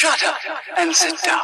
Shut up and sit down.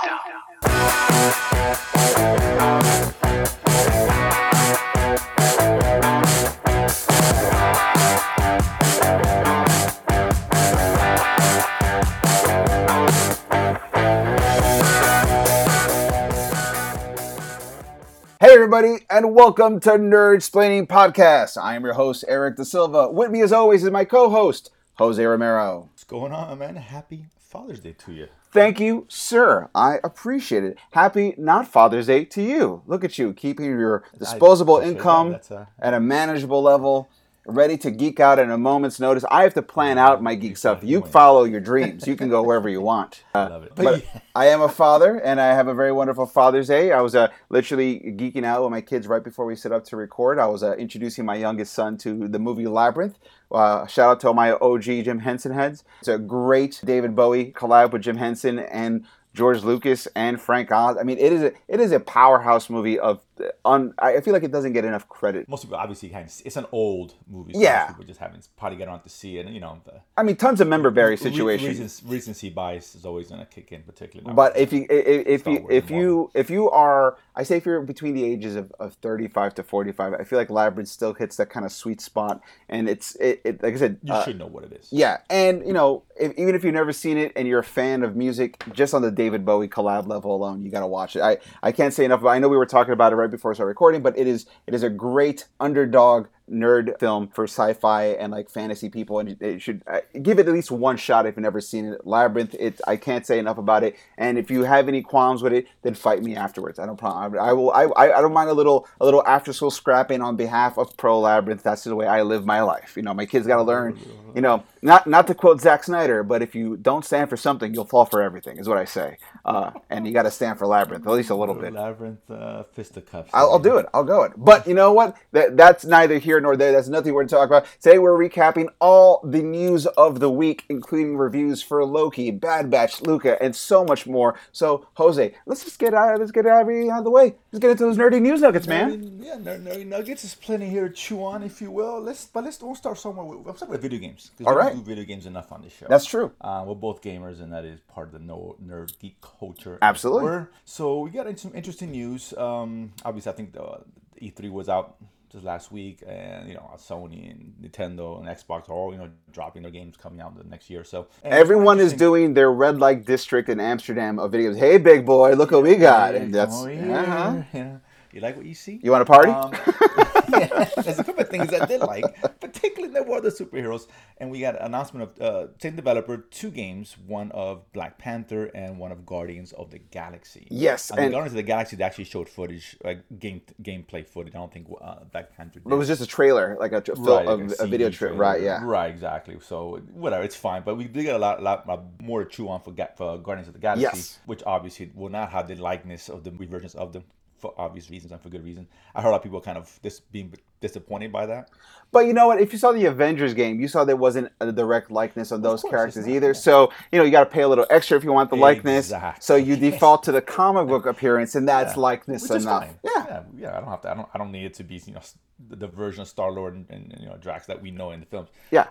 Hey, everybody, and welcome to Nerd Splaining Podcast. I am your host, Eric Da Silva. With me, as always, is my co host, Jose Romero. What's going on, man? Happy Father's Day to you. Thank you, sir. I appreciate it. Happy not Father's Day to you. Look at you, keeping your disposable that. income That's, uh, at a manageable level, ready to geek out at a moment's notice. I have to plan out my geek stuff. You follow your dreams. You can go wherever you want. Uh, love it. But I am a father, and I have a very wonderful Father's Day. I was uh, literally geeking out with my kids right before we set up to record. I was uh, introducing my youngest son to the movie Labyrinth. Uh, shout out to my OG Jim Henson heads. It's a great David Bowie collab with Jim Henson and George Lucas and Frank Oz. I mean, it is a it is a powerhouse movie of. On I feel like it doesn't get enough credit. Most people obviously of, it's an old movie. So Yeah. most people just haven't probably get around to see it. And, you know, the I mean, tons of member berry re- situations. reasons- recency bias is always going to kick in, particularly. But if you if, Star you if you if you are I say if you're between the ages of, of 35 to 45, I feel like Labyrinth still hits that kind of sweet spot, and it's it, it like I said, you uh, should know what it is. yeah, and you know if, even if you've never seen it and you're a fan of music, just on the David Bowie collab level alone, you got to watch it. I I can't say enough. About, I know we were talking about it right before we start recording, but it is it is a great underdog nerd film for sci-fi and like fantasy people and it should uh, give it at least one shot if you've never seen it labyrinth it i can't say enough about it and if you have any qualms with it then fight me afterwards i don't problem i will i i don't mind a little a little after school scrapping on behalf of pro labyrinth that's the way i live my life you know my kids got to learn you know not not to quote Zack Snyder, but if you don't stand for something, you'll fall for everything. Is what I say. Uh, and you got to stand for Labyrinth at least a little bit. Labyrinth, uh, fisticuffs. I'll, I'll do it. I'll go it. But you know what? That, that's neither here nor there. That's nothing we're to talk about. Today we're recapping all the news of the week, including reviews for Loki, Bad Batch, Luca, and so much more. So Jose, let's just get out. Let's get out of the way. Let's get into those nerdy news nuggets, man. Nerdy- Yeah, ner- nerdy nuggets is plenty here to chew on, if you will. Let's, but let's don't start somewhere. With, let's start with video games. All right. do video games enough on this show. That's true. Uh, we're both gamers, and that is part of the no nerd geek culture. Absolutely. So we got into some interesting news. Um, obviously, I think the E3 was out just last week, and you know, Sony and Nintendo and Xbox are all you know dropping their games coming out the next year. So and Everyone is doing their red light district in Amsterdam of videos. Hey, big boy, look what we got. And that's over here. uh-huh. Yeah. You like what you see? You want a party? Um, yeah, there's a couple of things I did like, particularly the War of the Superheroes. And we got an announcement of uh, same developer, two games, one of Black Panther and one of Guardians of the Galaxy. Yes, and, and- Guardians of the Galaxy they actually showed footage, like game gameplay footage. I don't think uh, Black Panther. Did. It was just a trailer, like a, Right, like a, a video trailer. Right, yeah. Right, exactly. So whatever, it's fine. But we did get a lot, lot, lot more to chew on for, for Guardians of the Galaxy, Yes. which obviously will not have the likeness of the reversions of them for obvious reasons and for good reason. I heard a lot of people kind of dis- being disappointed by that. But you know what? If you saw the Avengers game, you saw there wasn't a direct likeness of those course, characters either. yeah. So you know you got to pay a little extra if you want the likeness. So you default to the comic book appearance, and that's likeness Which enough. fine. Yeah. Yeah, yeah. I don't have to. I don't. I don't need it to be you know the, the version of Star Lord and, and you know Drax that we know in the films. Yeah.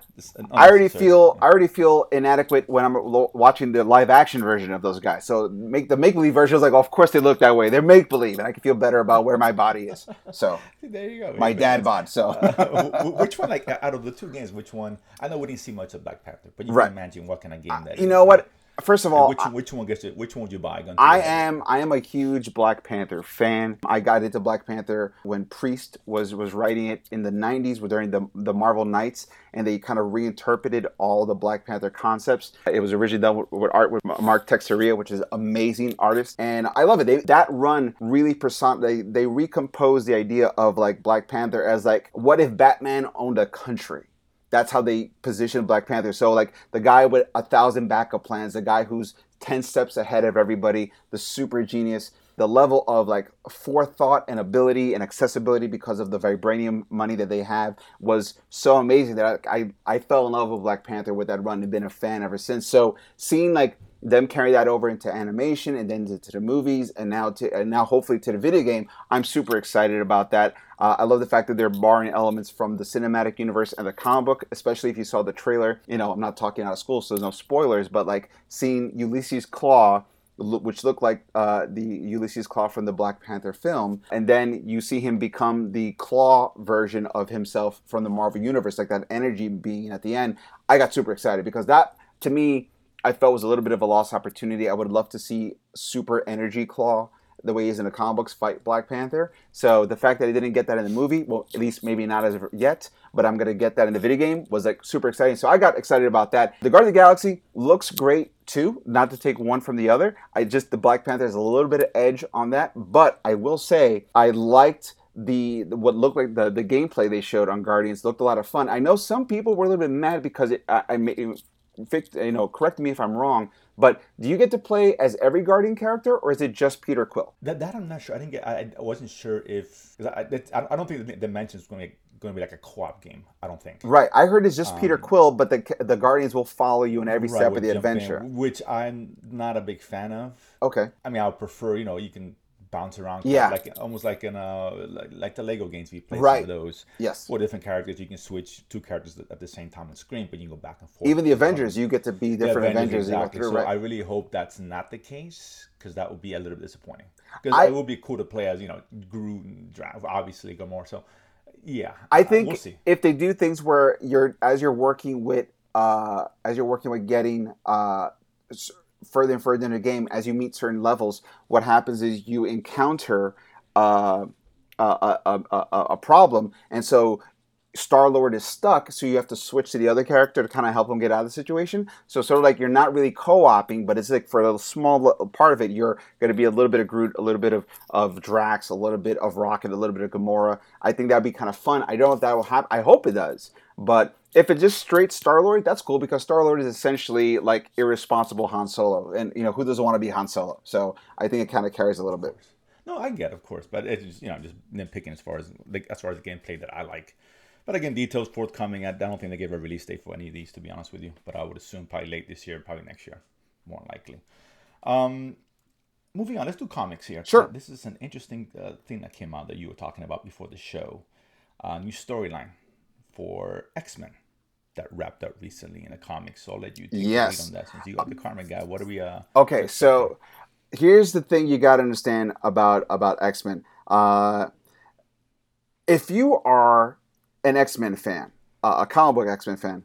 I already feel I already feel inadequate when I'm lo- watching the live action version of those guys. So make the make believe version is like, oh, of course they look that way. They're make believe, and I can feel better about where my body is. So There you go. my dad bod. So Uh, wh- wh- which one, like, out of the two games, which one? I know we didn't see much of Black Panther, but you Right. can imagine what kind of game that you is. know what? First of all, Which, which one gets it? Which one would you buy? Gun I am I am a huge Black Panther fan. I got into Black Panther when Priest was was writing it in the 90s during the the Marvel Knights and they kind of reinterpreted all the Black Panther concepts. It was originally done with, with art with Mark Texeira, which is amazing artist and I love it. They, that run really person they they recomposed the idea of like Black Panther as like what if Batman owned a country? That's how they position Black Panther. So like the guy with a thousand backup plans, the guy who's ten steps ahead of everybody, the super genius, the level of like forethought and ability and accessibility because of the vibranium money that they have was so amazing that I I, I fell in love with Black Panther with that run and been a fan ever since. So seeing like them carry that over into animation and then to the movies and now to and now hopefully to the video game. I'm super excited about that. Uh, I love the fact that they're borrowing elements from the cinematic universe and the comic book, especially if you saw the trailer. You know, I'm not talking out of school, so there's no spoilers, but like seeing Ulysses Klaue which looked like uh, the Ulysses Klaue from the Black Panther film, and then you see him become the Claw version of himself from the Marvel Universe, like that energy being at the end. I got super excited because that, to me, I felt was a little bit of a lost opportunity. I would love to see super energy Klaue the way he's in the comic books fight Black Panther. So the fact that he didn't get that in the movie, well, at least maybe not as of yet, but I'm gonna get that in the video game was like super exciting. So I got excited about that. The Guardian of the Galaxy looks great too. Not to take one from the other. I just the Black Panther has a little bit of edge on that, but I will say I liked the what looked like the the gameplay they showed on Guardians looked a lot of fun. I know some people were a little bit mad because it I, I you know correct me if I'm wrong but do you get to play as every Guardian character, or is it just Peter Quill? That, that I'm not sure. I didn't get. I, I wasn't sure if I, I, don't think the Dimensions is going to be going to be like a co-op game. I don't think. Right. I heard it's just um, Peter Quill, but the the Guardians will follow you in every right, step of the adventure, in, which I'm not a big fan of. Okay. I mean, I would prefer you know you can bounce around. Yeah. Like almost like in uh like, like the Lego games we play. Right. those. Yes. Four different characters. You can switch two characters at the same time on screen, but you can go back and forth. Even the Avengers, you get to be different Avengers. Avengers exactly. Through, so right. I really hope that's not the case because that would be a little bit disappointing. Because it would be cool to play as you know Groot obviously Gamora. So yeah, I think we'll if they do things where you're as you're working with uh as you're working with getting uh further and further in the game, as you meet certain levels, what happens is you encounter uh, a, a, a, a, problem, and so Star Lord is stuck, so you have to switch to the other character to kind of help him get out of the situation. So sort of like you're not really co-oping, but it's like for a small part of it, you're going to be a little bit of Groot, a little bit of, of Drax, a little bit of Rocket, a little bit of Gamora. I think that'd be kind of fun. I don't know if that will happen. I hope it does, but if it's just straight Star Lord, that's cool because Star Lord is essentially like irresponsible Han Solo, and you know who doesn't want to be Han Solo? So I think it kind of carries a little bit. No, I get, of course, but it's just, you know just nitpicking as far as like, as far as the gameplay that I like. But again, details forthcoming. I don't think they gave a release date for any of these, to be honest with you. But I would assume probably late this year, probably next year, more likely. Um, moving on, let's do comics here. Sure. This is an interesting uh, thing that came out that you were talking about before the show. Uh, new storyline for X Men that wrapped up recently in a comic. So I'll let you take yes. on that since you got the karma guy. What are we? Uh, okay, so here's the thing you got to understand about about X Men. Uh, if you are an X Men fan, uh, a comic book X Men fan,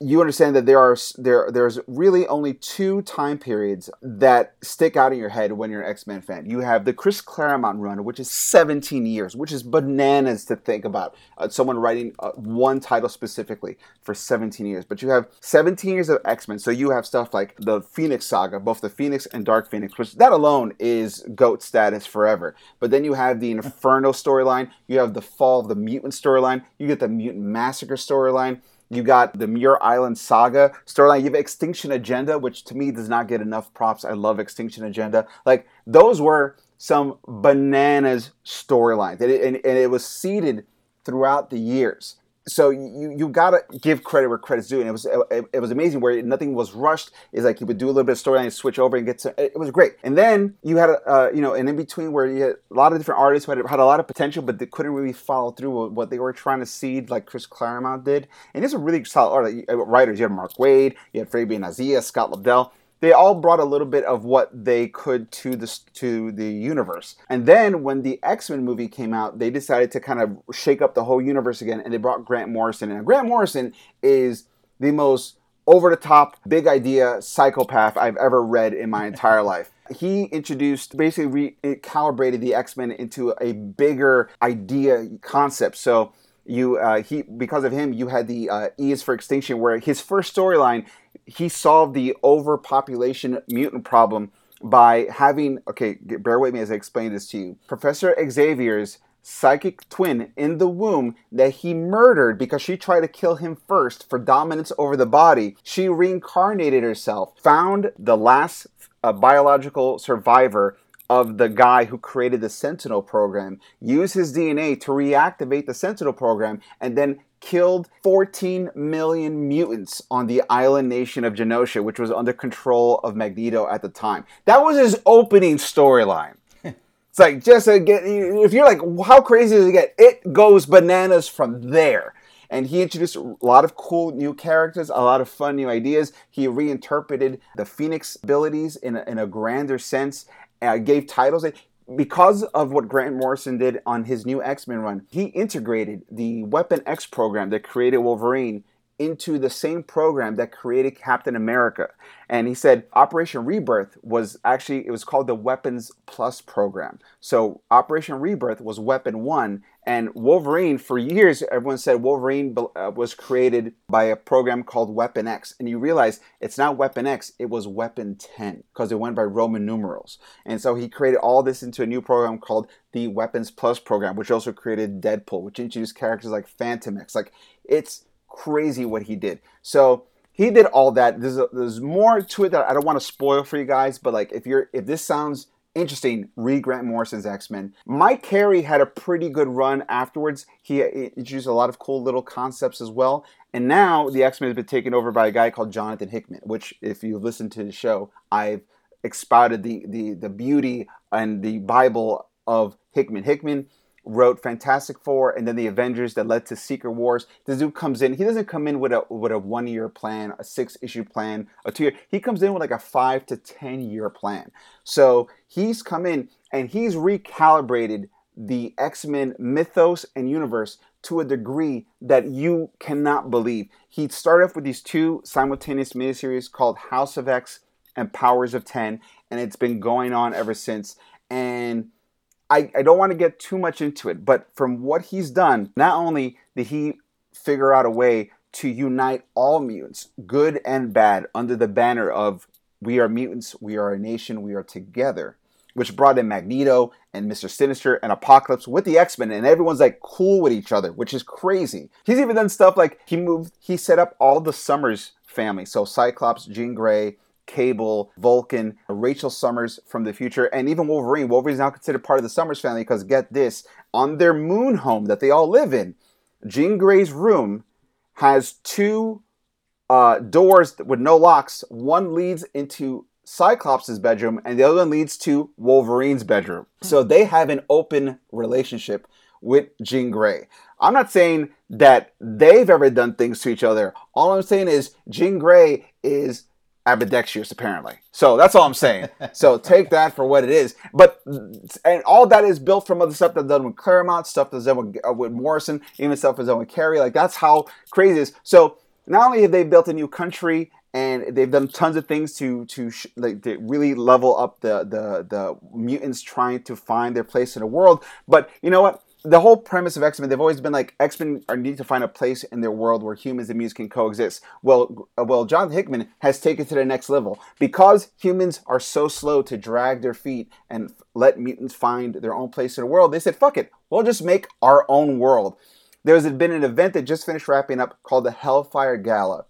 you understand that there are there there's really only two time periods that stick out in your head when you're an X-Men fan. You have the Chris Claremont run, which is 17 years, which is bananas to think about. Uh, someone writing uh, one title specifically for 17 years, but you have 17 years of X-Men. So you have stuff like the Phoenix Saga, both the Phoenix and Dark Phoenix, which that alone is goat status forever. But then you have the Inferno storyline, you have the Fall of the Mutant storyline, you get the Mutant Massacre storyline you got the Muir Island Saga storyline. You have Extinction Agenda, which to me does not get enough props. I love Extinction Agenda. Like those were some bananas storylines, and, and, and it was seeded throughout the years so you you gotta give credit where credit's due, and it was it, it, was amazing where nothing was rushed. Is like he would do a little bit of storyline, switch over, and get to it was great. And then you had a uh, you know an in between where you had a lot of different artists who had, had a lot of potential, but they couldn't really follow through with what they were trying to seed, like Chris Claremont did. And it's a really solid art. writers. You had Mark Waid, you had Fabian Nicieza, Scott Lobdell they all brought a little bit of what they could to the to the universe. And then when the X Men movie came out, they decided to kind of shake up the whole universe again, and they brought Grant Morrison. And Grant Morrison is the most over the top, big idea psychopath I've ever read in my entire life. He introduced, basically recalibrated the X Men into a bigger idea concept. So you uh, he because of him you had the uh, E is for Extinction, where his first storyline he solved the overpopulation mutant problem by having okay bear with me as i explain this to you. Professor xavier's psychic twin in the womb that he murdered because she tried to kill him first for dominance over the body she reincarnated herself found the last uh, biological survivor of the guy who created the Sentinel program, used his DNA to reactivate the Sentinel program, and then killed 14 million mutants on the island nation of Genosha, which was under control of Magneto at the time. That was his opening storyline. it's like just to get if you're like, how crazy does it get? It goes bananas from there. And he introduced a lot of cool new characters, a lot of fun new ideas. He reinterpreted the Phoenix abilities in a, in a grander sense, uh, gave titles because of what Grant Morrison did on his new X Men run, he integrated the Weapon X program that created Wolverine into the same program that created Captain America. And he said Operation Rebirth was actually it was called the Weapons Plus program. So Operation Rebirth was Weapon 1 and Wolverine, for years, everyone said Wolverine uh, was created by a program called Weapon X. And you realize it's not Weapon X, it was Weapon 10 because it went by Roman numerals. And so he created all this into a new program called the Weapons Plus program, which also created Deadpool, which introduced characters like Phantom X. Like, it's crazy what he did. So he did all that. There's, a, there's more to it that I don't want to spoil for you guys, but like, if you're, if this sounds interesting. Read Grant Morrison's X Men. Mike Carey had a pretty good run afterwards. Uh, he introduced a lot of cool little concepts as well. And now the X Men has been taken over by a guy called Jonathan Hickman, which, if you've listened to the show, I've expounded the, the, the beauty and the Bible of Hickman. Hickman wrote Fantastic Four and then the Avengers that led to Secret Wars. This dude comes in. He doesn't come in with a with a one year plan, a six issue plan, a two year. He comes in with like a five to ten year plan. So he's come in and he's recalibrated the X Men mythos and universe to a degree that you cannot believe. He started off with these two simultaneous miniseries called House of X and Powers of Ten, and it's been going on ever since. And I, I don't want to get too much into it, but from what he's done, not only did he figure out a way to unite all mutants, good and bad, under the banner of we are mutants, we are a nation, we are together, which brought in Magneto and Mr. Sinister and Apocalypse with the X-Men, and everyone's like cool with each other, which is crazy. He's even done stuff like he moved, he set up all the Summers family, so Cyclops, Jean Grey, Cable, Vulcan, Rachel Summers from the future, and even Wolverine. Wolverine is now considered part of the Summers family because get this on their moon home that they all live in, Jean Grey's room has two uh, doors with no locks. One leads into Cyclops' bedroom, and the other one leads to Wolverine's bedroom. So they have an open relationship with Jean Grey. I'm not saying that they've ever done things to each other. All I'm saying is Jean Grey is ambidextrous apparently. So that's all I'm saying. so take that for what it is. But and all that is built from other stuff that's done with Claremont, stuff that's done with, uh, with Morrison, even stuff that's done with Carey Like that's how crazy it is. So not only have they built a new country and they've done tons of things to to, sh- like, to really level up the, the the mutants trying to find their place in the world, but you know what? The whole premise of X Men, they've always been like X Men are need to find a place in their world where humans and mutants can coexist. Well, uh, well, John Hickman has taken to the next level because humans are so slow to drag their feet and let mutants find their own place in the world. They said, "Fuck it, we'll just make our own world." There's been an event that just finished wrapping up called the Hellfire Gala,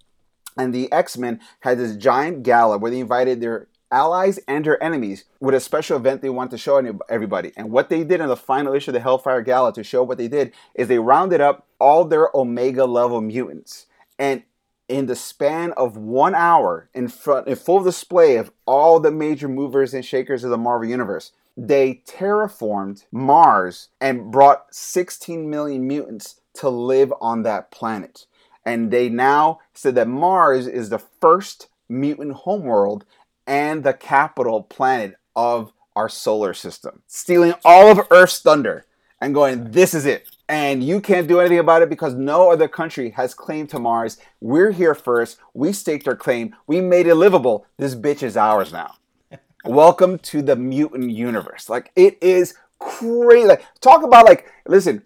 and the X Men had this giant gala where they invited their allies and her enemies with a special event they want to show everybody. And what they did in the final issue of the Hellfire Gala to show what they did is they rounded up all their Omega level mutants. And in the span of one hour, in front, in full display of all the major movers and shakers of the Marvel Universe, they terraformed Mars and brought 16 million mutants to live on that planet. And they now said that Mars is the first mutant homeworld and the capital planet of our solar system, stealing all of Earth's thunder and going, this is it. And you can't do anything about it because no other country has claim to Mars. We're here first. We staked our claim. We made it livable. This bitch is ours now. Welcome to the mutant universe. Like it is crazy. Like talk about like, listen,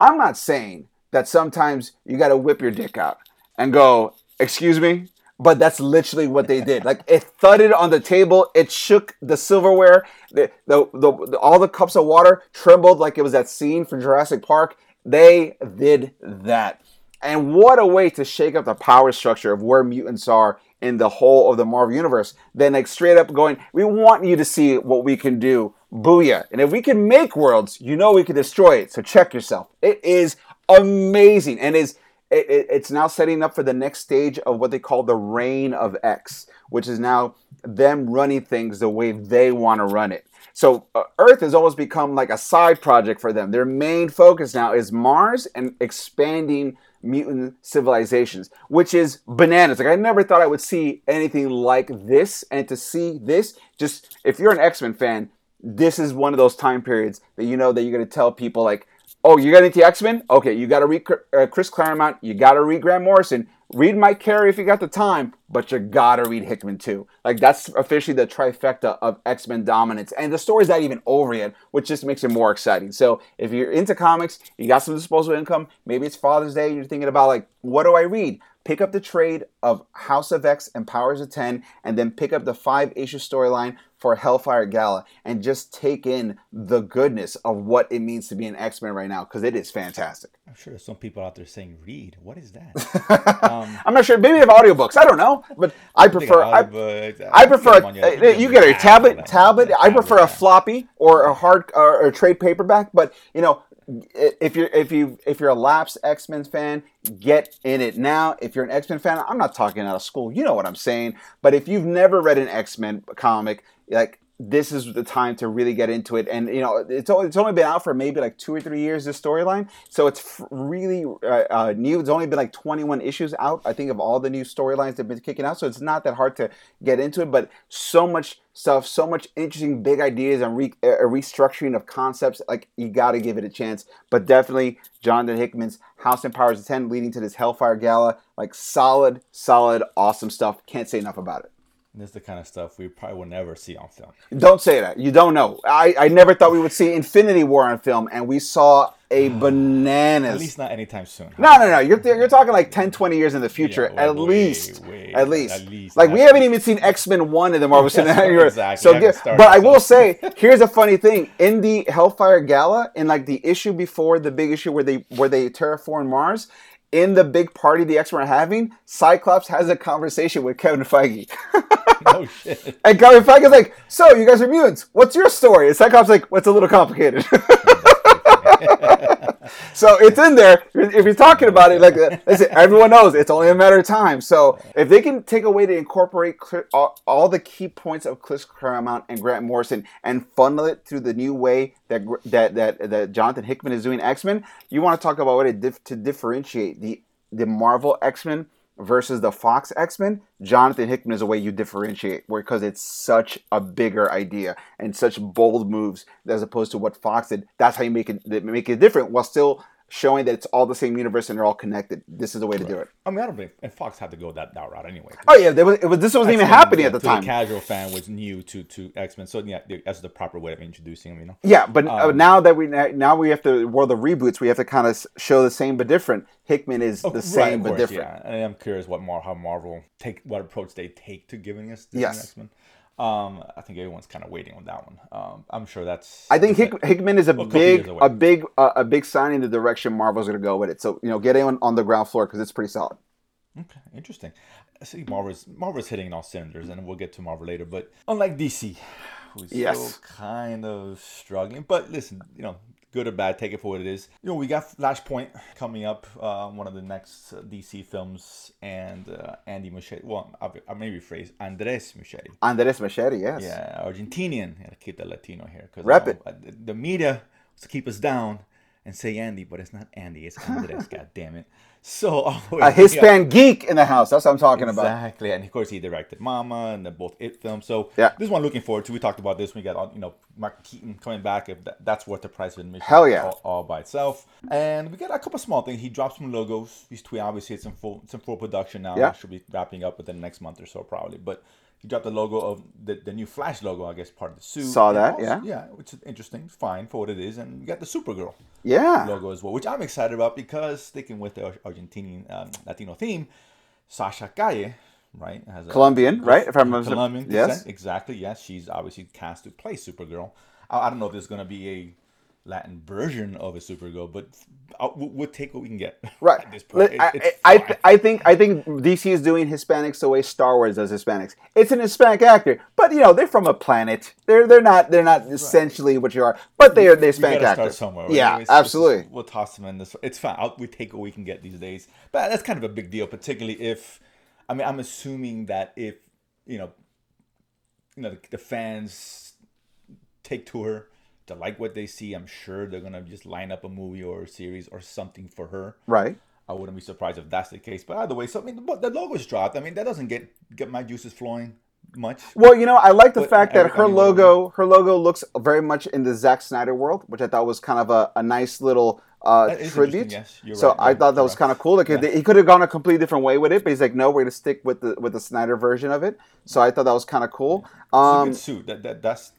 I'm not saying that sometimes you got to whip your dick out and go, excuse me, but that's literally what they did. Like it thudded on the table, it shook the silverware, the, the, the, all the cups of water trembled like it was that scene from Jurassic Park. They did that. And what a way to shake up the power structure of where mutants are in the whole of the Marvel Universe. Then, like, straight up going, we want you to see what we can do. Booyah. And if we can make worlds, you know we can destroy it. So check yourself. It is amazing and is it, it, it's now setting up for the next stage of what they call the reign of X, which is now them running things the way they want to run it. So uh, Earth has always become like a side project for them. Their main focus now is Mars and expanding mutant civilizations, which is bananas. Like I never thought I would see anything like this, and to see this, just if you're an X Men fan, this is one of those time periods that you know that you're gonna tell people like, oh, you got into X Men? Okay, you got to read uh, Chris Claremont, you got to read Grant Morrison, read Mike Carey if you got the time, but you got to read Hickman too. Like that's officially the trifecta of X Men dominance, and the story's not even over yet, which just makes it more exciting. So if you're into comics, you got some disposable income, maybe it's Father's Day, you're thinking about like, what do I read? Pick up the trade of House of X and Powers of 10, and then pick up the five issue storyline for Hellfire Gala and just take in the goodness of what it means to be an X Men right now because it is fantastic. I'm sure there's some people out there saying, "Read, what is that?" um, I'm not sure. Maybe they have audiobooks. I don't know, but I prefer. I, I, prefer. Uh, you get a tablet. Tablet. I prefer a floppy or a hard or a trade paperback. But you know, if you're if you if you're a lapsed X Men fan, get in it now. If you're an X Men fan, I'm not talking out of school. You know what I'm saying. But if you've never read an X Men comic, like this is the time to really get into it. And you know, it's only, it's only been out for maybe like two or three years. This storyline, so it's really uh, uh, new. It's only been like 21 issues out. I think of all the new storylines that've been kicking out, so it's not that hard to get into it. But so much stuff, so much interesting big ideas and re- uh, restructuring of concepts. Like you got to give it a chance. But definitely Jonathan Hickman's House and Powers of 10 leading to this Hellfire Gala. Like solid, solid, awesome stuff. Can't say enough about it. This is the kind of stuff we probably will never see on film. Don't say that. You don't know. I, I never thought we would see Infinity War on film, and we saw a bananas. At least not anytime soon. No, no, no. You're, you're talking like 10, 20 years in the future, yeah, at, way, least, way, at least. At least. Like we haven't even seen X Men One in the Marvel Cinematic Universe. Exactly. So, get, but I will say, here's a funny thing: in the Hellfire Gala, in like the issue before the big issue where they where they terraform Mars, in the big party the X Men are having, Cyclops has a conversation with Kevin Feige. oh shit! And Kevin Feige's like, "So you guys are mutants? What's your story?" And Cyclops like, "What's well, a little complicated." so it's in there. If you're talking about it, like uh, listen, everyone knows it's only a matter of time. So if they can take a way to incorporate all, all the key points of Chris Claremont and Grant Morrison and funnel it through the new way that that that, that Jonathan Hickman is doing X Men, you want to talk about what it dif- to differentiate the the Marvel X Men versus the Fox X Men, Jonathan Hickman is a way you differentiate, because it's such a bigger idea and such bold moves as opposed to what Fox did. That's how you make it make it different while still showing that it's all the same universe and they're all connected. This is the way to do it. I mean, I don't think and Fox had to go that, that route anyway. Oh yeah, was, it was this wasn't even happening at the time. The casual fan was new to to X Men, so yeah, that's the proper way of introducing them. You know. Yeah, but uh, um, now that we now we have to world of reboots, we have to kind of show the same but different. Hickman is oh, the same right, but different. Yeah, and I'm curious what more how Marvel take what approach they take to giving us yes. X Men. Um, I think everyone's kind of waiting on that one. Um, I'm sure that's. I think Hick, Hickman is a big, a big, uh, a big sign in the direction Marvel's going to go with it. So you know, get in on the ground floor because it's pretty solid. Okay, interesting. I see Marvel's Marvel's hitting all cylinders, and we'll get to Marvel later. But unlike DC, who's yes. still kind of struggling. But listen, you know, good or bad, take it for what it is. You know, we got Flashpoint coming up, uh, one of the next DC films, and uh, Andy Muschietti. Well, I, I may rephrase Andres Muschietti. Andres Muschietti, yes. Yeah, Argentinian. Gotta keep the Latino here because the media to keep us down and say Andy, but it's not Andy. It's Andres. God damn it. So oh, a Hispan yeah. geek in the house. That's what I'm talking exactly. about. Exactly, and of course he directed Mama and the both It films. So yeah. this one looking forward to. We talked about this. We got uh, you know Mark Keaton coming back. If that, that's worth the price of admission. Hell yeah, all, all, by itself. And we got a couple small things. He dropped some logos. These two obviously it's in full it's in full production now. Yeah. should be wrapping up within the next month or so probably. But he dropped the logo of the, the new Flash logo, I guess, part of the suit. Saw that, also, yeah. Yeah, which is interesting, fine for what it is. And you got the Supergirl yeah. logo as well, which I'm excited about because sticking with the Argentinian um, Latino theme, Sasha Calle, right? Has a, Colombian, right? If I'm Colombian, yes, descent. exactly. Yes, she's obviously cast to play Supergirl. I, I don't know if there's going to be a Latin version of a Supergirl, but uh, we'll, we'll take what we can get. Right. At this point, It- I, I, th- I think I think DC is doing Hispanics the way Star Wars does Hispanics. It's an Hispanic actor, but you know they're from a planet. They're they're not they're not essentially what you are, but they are the Hispanic actors. somewhere. right? Yeah, absolutely. we'll toss them in this. It's fine. I'll, we take what we can get these days. But that's kind of a big deal, particularly if, I mean, I'm assuming that if you know, you know, the, the fans take to her to like what they see, I'm sure they're gonna just line up a movie or a series or something for her. Right. I wouldn't be surprised if that's the case. But either way, so I mean, the, the logo's dropped. I mean, that doesn't get get my juices flowing much. Well, you know, I like the But fact that her logo her logo looks very much in the Zack Snyder world, which I thought was kind of a, a nice little uh, tribute. yes. You're so right, I yeah, thought that was right. kind of cool. Like Yeah. he could have gone a completely different way with it, but he's like, no, we're gonna stick with the with the Snyder version of it. So I thought that was kind of cool. A Um, suit. That, that that's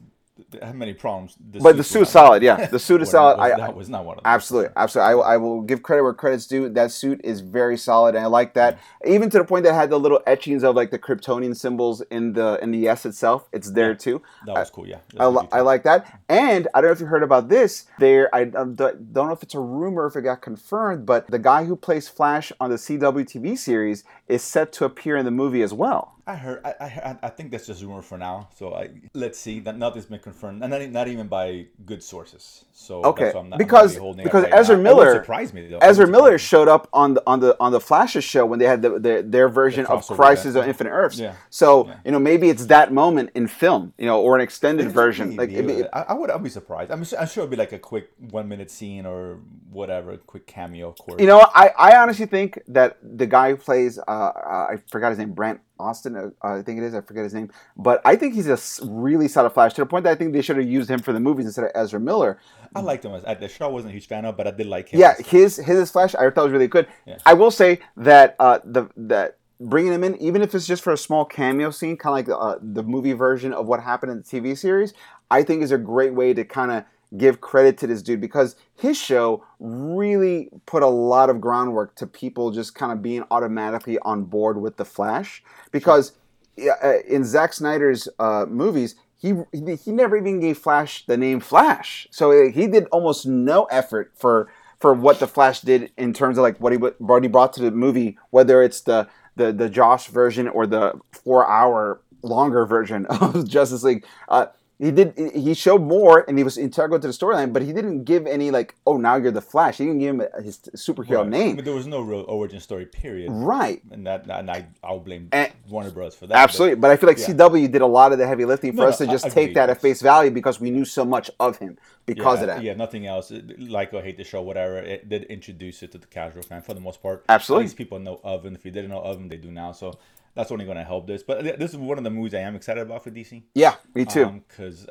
have many problems. but the suit not- solid. Yeah, the suit is solid. was- I, that was not one of them. Absolutely, absolutely. I, I will give credit where credit's due. That suit is very solid, and I like that. Even to the point that had the little etchings of like the Kryptonian symbols in the in the S itself. It's there too. That was cool. Yeah. I, I like that. And I don't know if you heard about this. There, I don't know if it's a rumor, if it got confirmed, but the guy who plays Flash on the CW TV series is set to appear in the movie as well. I heard. I, I I think that's just rumor for now. So I let's see. That nothing's been confirmed, and not, not even by good sources. So Okay, that's why I'm not, because- I'm really holding because right Ezra now. Miller- surprise me though. Ezra Miller me. showed up on the on the on the Flash's show when they had the, the, their version of Crisis on Infinite Earths. Yeah. So Yeah. you know maybe it's that moment in film, you know, or an extended version. Like Maybe, it'd be- I, I would. I'd be surprised. I'm, su- I'm sure it'd be like a quick one minute scene or whatever, quick cameo. Of course. You know, I, I honestly think that the guy who plays, uh, uh, I forgot his name, Brant Austin, uh, I think it is, I forget his name, but I think he's a really solid Flash to the point that I think they should have used him for the movies instead of Ezra Miller. I liked him as at the show. I wasn't a huge fan of, but I did like him. Yeah, his his Flash, I thought was really good. Yeah. I will say that uh, the that bringing him in, even if it's just for a small cameo scene, kind of like uh, the movie version of what happened in the TV series, I think is a great way to kind of give credit to this dude because his show really put a lot of groundwork to people just kind of being automatically on board with the Flash because uh, in Zack Snyder's uh, movies, he, he never even gave Flash the name Flash, so uh, he did almost no effort for for what the Flash did in terms of like what he what he brought to the movie, whether it's the the the Joss version or the four hour longer version of Justice League. Uh, he did he showed more and he was integral to the storyline, but he didn't give any like oh now you're the Flash. He didn't give him his superhero Right. name. But there was no real origin story. Period. Right. And that, and I, I'll blame And- Warner Bros. for that. Absolutely, but I feel like Yeah. CW did a lot of the heavy lifting for No, us no, to just I- take that at face value because we knew so much of him because yeah, of that. Yeah, nothing else. Like or hate the show, whatever. It did introduce it to the casual fan for the most part. Absolutely. These people know of him. If you didn't know of him, they do now. So that's only going to help this. But this is one of the movies I am excited about for DC. Yeah, me too. Um, because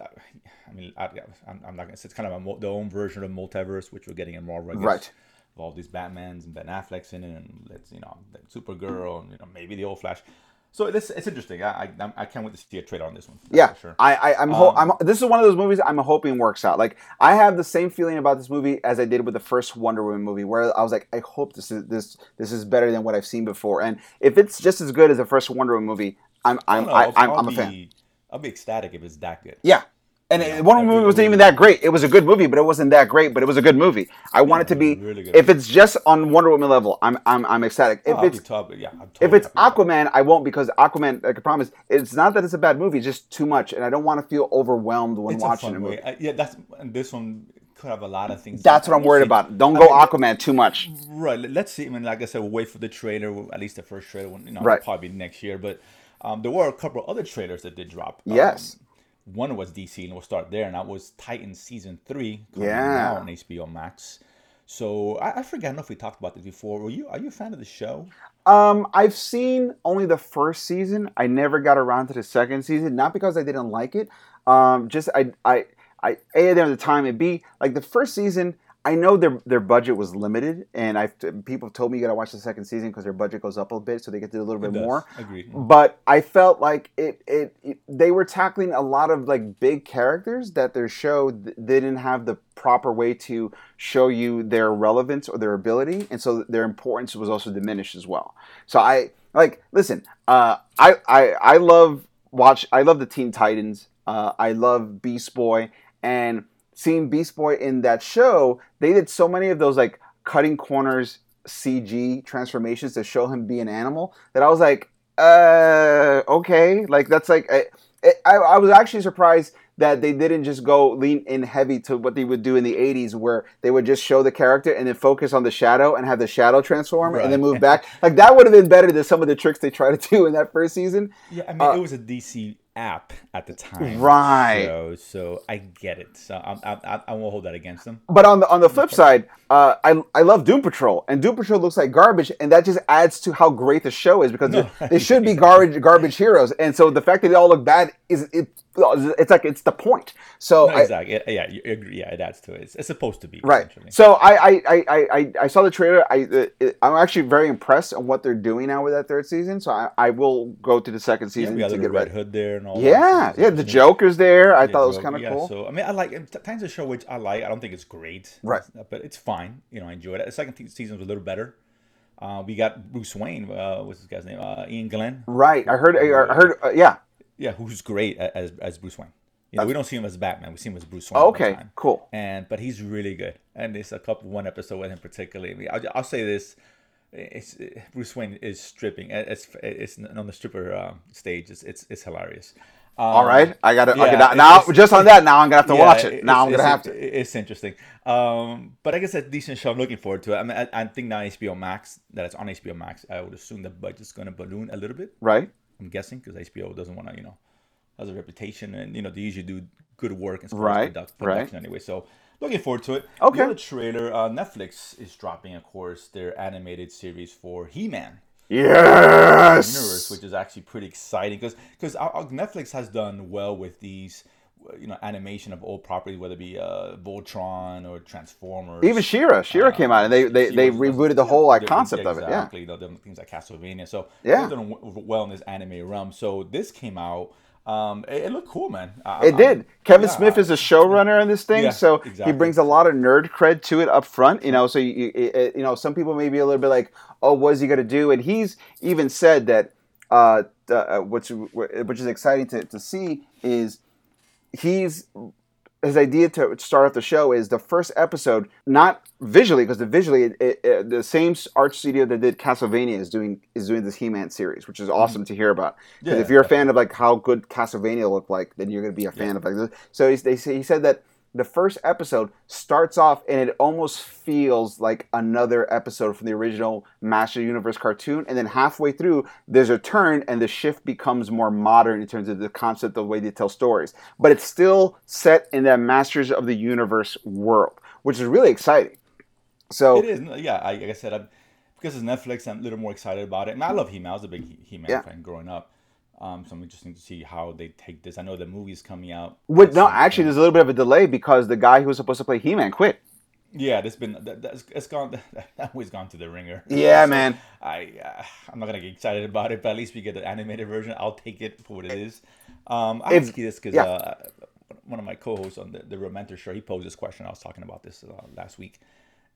I mean, I, I'm, I'm not gonna. Say it's kind of a, their own version of multiverse, which we're getting in Marvel. I guess, Right. Of all these Batmans and Ben Affleck's in it, and let's you know, Supergirl, and you know, maybe the old Flash. So this it's interesting. I, I I'm- can't wait to see a trailer on this one. yeah, sure. I, I I'm, ho- Um, I'm. This is one of those movies I'm hoping works out. Like I have the same feeling about this movie as I did with the first Wonder Woman movie, where I was like, I hope this is this this is better than what I've seen before. And if it's just as good as the first Wonder Woman movie, I'm I'm I, I'll- I'm, I'll I'm a be, fan. I'll be ecstatic if it's that good. Yeah. And Yeah, uh, Wonder I Woman wasn't it even that great. It was a good movie, but it wasn't that great. But it was a good movie. I want it to be. really. If it's just on Wonder Woman level, I'm I'm I'm ecstatic. Oh, If I'll it's top, yeah, I'm if it's. Aquaman, I won't because Aquaman. I can promise, it's not that it's a bad movie. It's just too much, and I don't want to feel overwhelmed when it's a watching fun a movie. I, yeah, that's and this one could have a lot of things. That's what I'm worried see. about. Don't I go mean, Aquaman too much. Right. let- Let's see. I mean, like I said, we'll wait for the trailer. At least the first trailer. You know, Right. probably next year. But um, there were a couple of other trailers that did drop. Um, Yes. One was DC, and we'll start there, and that was Titan season three coming Yeah. out on HBO Max. So I, I forget. I don't know if we talked about this before. Were you? Are you a fan of the show? Um, I've seen only the first season. I never got around to the second season, not because I didn't like it. Um, just I I I a there at the time and b like the first season. I know their their budget was limited, and I people have told me you got to watch the second season because their budget goes up a bit, so they get to do a little bit does. more. Agreed. But I felt like it, it, it they were tackling a lot of like big characters that their show th- didn't have the proper way to show you their relevance or their ability, and so their importance was also diminished as well. So I like listen. Uh, I I I love watch. I love the Teen Titans. Uh, I love Beast Boy and. Seeing Beast Boy in that show, they did so many of those like cutting corners CG transformations to show him be an animal that I was like, uh, okay, like that's like I, I, I was actually surprised that they didn't just go lean in heavy to what they would do in the 80s where they would just show the character and then focus on the shadow and have the shadow transform and then move back. Like that would have been better than some of the tricks they try to do in that first season. Yeah, I mean, Uh, it was a DC app at the time, Right. So, so I get it. So I, I, I, won't hold that against them. But on the on the flip side, uh, I I love Doom Patrol, and Doom Patrol looks like garbage, and that just adds to how great the show is because No. they, they should be garbage garbage heroes, and so the fact that they all look bad is it it's like it's the point. So No, I, exactly. Yeah, yeah. Yeah, it adds to it. It's, supposed to be right. So I I, I, I, I saw the trailer. I it, I'm actually very impressed on what they're doing now with that third season. So I, I will go to the second Yeah, season we got to the get Red. Hood there and all. Yeah, yeah. The Joker's there. I thought it was kind of yeah, cool. So I mean, I like. Times a show which I like. I don't think it's great, Right. But it's fine. You know, I enjoyed it. The second season was a little better. Uh, we got Bruce Wayne. Uh, what's this guy's name? Uh, Iain Glen. Right. I heard. I heard. Uh, yeah. Yeah, who's great as as Bruce Wayne. You know, we don't see him as Batman. We see him as Bruce Wayne. Oh, okay. Cool. And but he's really good. And there's a couple one episode with him particularly. I'll, I'll say this: it's Bruce Wayne is stripping. It's it's on the stripper um, stage. It's it's, it's hilarious. Um, All right. I got yeah, okay. Now, just on that, now I'm gonna have to yeah, watch it. Now I'm gonna have to. It's interesting. Um, but I guess a decent show. I'm looking forward to it. I mean, I, I think now HBO Max, that it's on HBO Max, I would assume the budget's going to balloon a little bit. Right. I'm guessing because HBO doesn't want to, you know, has a reputation and you know they usually do good work and Right, as product, right. anyway. So looking forward to it. Okay. The other trailer, uh, Netflix is dropping, of course, their animated series for He-Man Yes. universe, which is actually pretty exciting because because Netflix has done well with these. Uh, You know, animation of old properties, whether it be uh, Voltron or Transformers. Even She-Ra. She-Ra came out and they they, they rebooted the whole like concept of it. Yeah. Exactly. You know, things like Castlevania. So Yeah. they've done well in this anime realm. So this came out. Um, it, it looked cool, man. I- It I- did. Kevin yeah, Smith is a showrunner on this thing, Yeah, so he brings a lot of nerd cred to it up front. You know, so you, you, you know some people may be a little bit like, "Oh, what is he going to do?" And he's even said that, uh, uh, which which is exciting to, to see is he's his idea to start off the show is the first episode not visually because the visually it, it, it- the same art studio that did Castlevania is doing is doing this He-Man series, which is awesome to hear about. Because Yeah, if you're a fan of like how good Castlevania looked like, then you're going to be a fan of like this. So he, they say, he said that the first episode starts off and it almost feels like another episode from the original Master Universe cartoon, and then halfway through there's a turn and the shift becomes more modern in terms of the concept of the way they tell stories. But it's still set in that Masters of the Universe world, which is really exciting. So It is. Yeah, I, like I said, I'm, because it's Netflix, I'm a little more excited about it. And I love He-Man. I was a big He- He-Man Yeah. fan growing up. Um, so I'm interested to see how they take this. I know the movie's coming out. With, no, actually, there's a little bit of a delay because the guy who was supposed to play He-Man quit. Yeah, this been that, that's it's gone. That always gone to the ringer. Yeah, So man. I uh, I'm not gonna get excited about it, but at least we get the animated version. I'll take it for what it is. Um, I ask you this because yeah. uh, one of my co-hosts on the the Mentor show, he posed this question. I was talking about this uh, last week,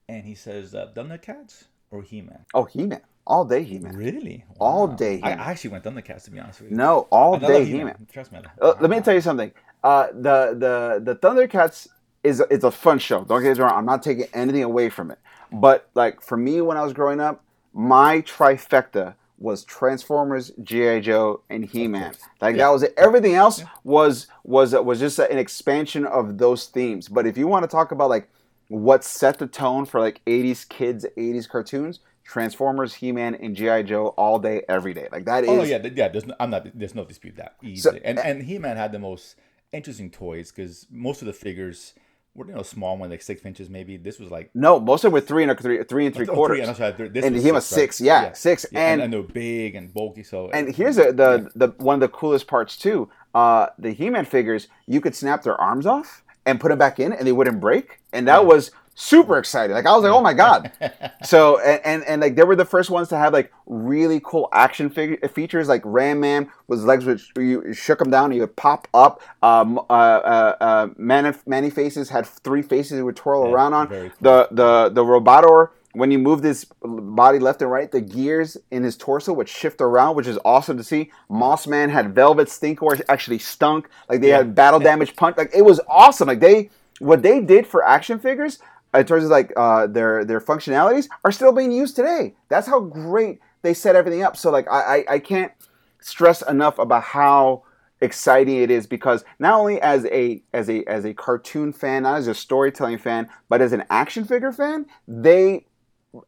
and he says, uh, "Thundercats or He-Man?" Oh, He-Man, all day He-Man. Really? All day I, He-Man. I actually went Thundercats to be honest with you. No, all day love He-Man. Trust me. Uh, let me tell you something. Uh, the the the Thundercats is is a fun show. Don't get me wrong. I'm not taking anything away from it. But like for me, when I was growing up, my trifecta was Transformers, GI Joe, and He Man. Like Yeah. that was it. Everything else was was was just an expansion of those themes. But if you want to talk about like what set the tone for like 80s kids, 80s cartoons. Transformers, He-Man, and GI Joe all day, every day. Like that is Oh yeah, yeah. There's no, I'm not. There's no dispute that easily. and uh, and He-Man had the most interesting toys because most of the figures were you know small one like six inches maybe. This was like No, most of them were three and a three, three and three oh, quarters. and that's why this And was he was right? six, yeah, six. Yeah, and, And- and they're big and bulky. So and here's the, the the one of the coolest parts too. Uh, the He-Man figures, you could snap their arms off and put them back in, and they wouldn't break. And that was super exciting. Like I was like, oh my god. so and, and and like they were the first ones to have like really cool action figure features. Like Ram Man was legs which you shook him down, he would pop up. Um, uh, uh, uh, Man Man-E-Faces had three faces he would twirl Yeah, around on. cool. The the the Robotor when you move this body left and right, the gears in his torso would shift around, which is awesome to see. Moss Man had Velvet Stinkor actually stunk. Like they Yeah. had battle damage punch. Like it was awesome. Like they what they did for action figures in terms of like uh, their their functionalities are still being used today. That's how great they set everything up. So like I I, I can't stress enough about how exciting it is because not only as a as a as a cartoon fan, not as a storytelling fan, but as an action figure fan, they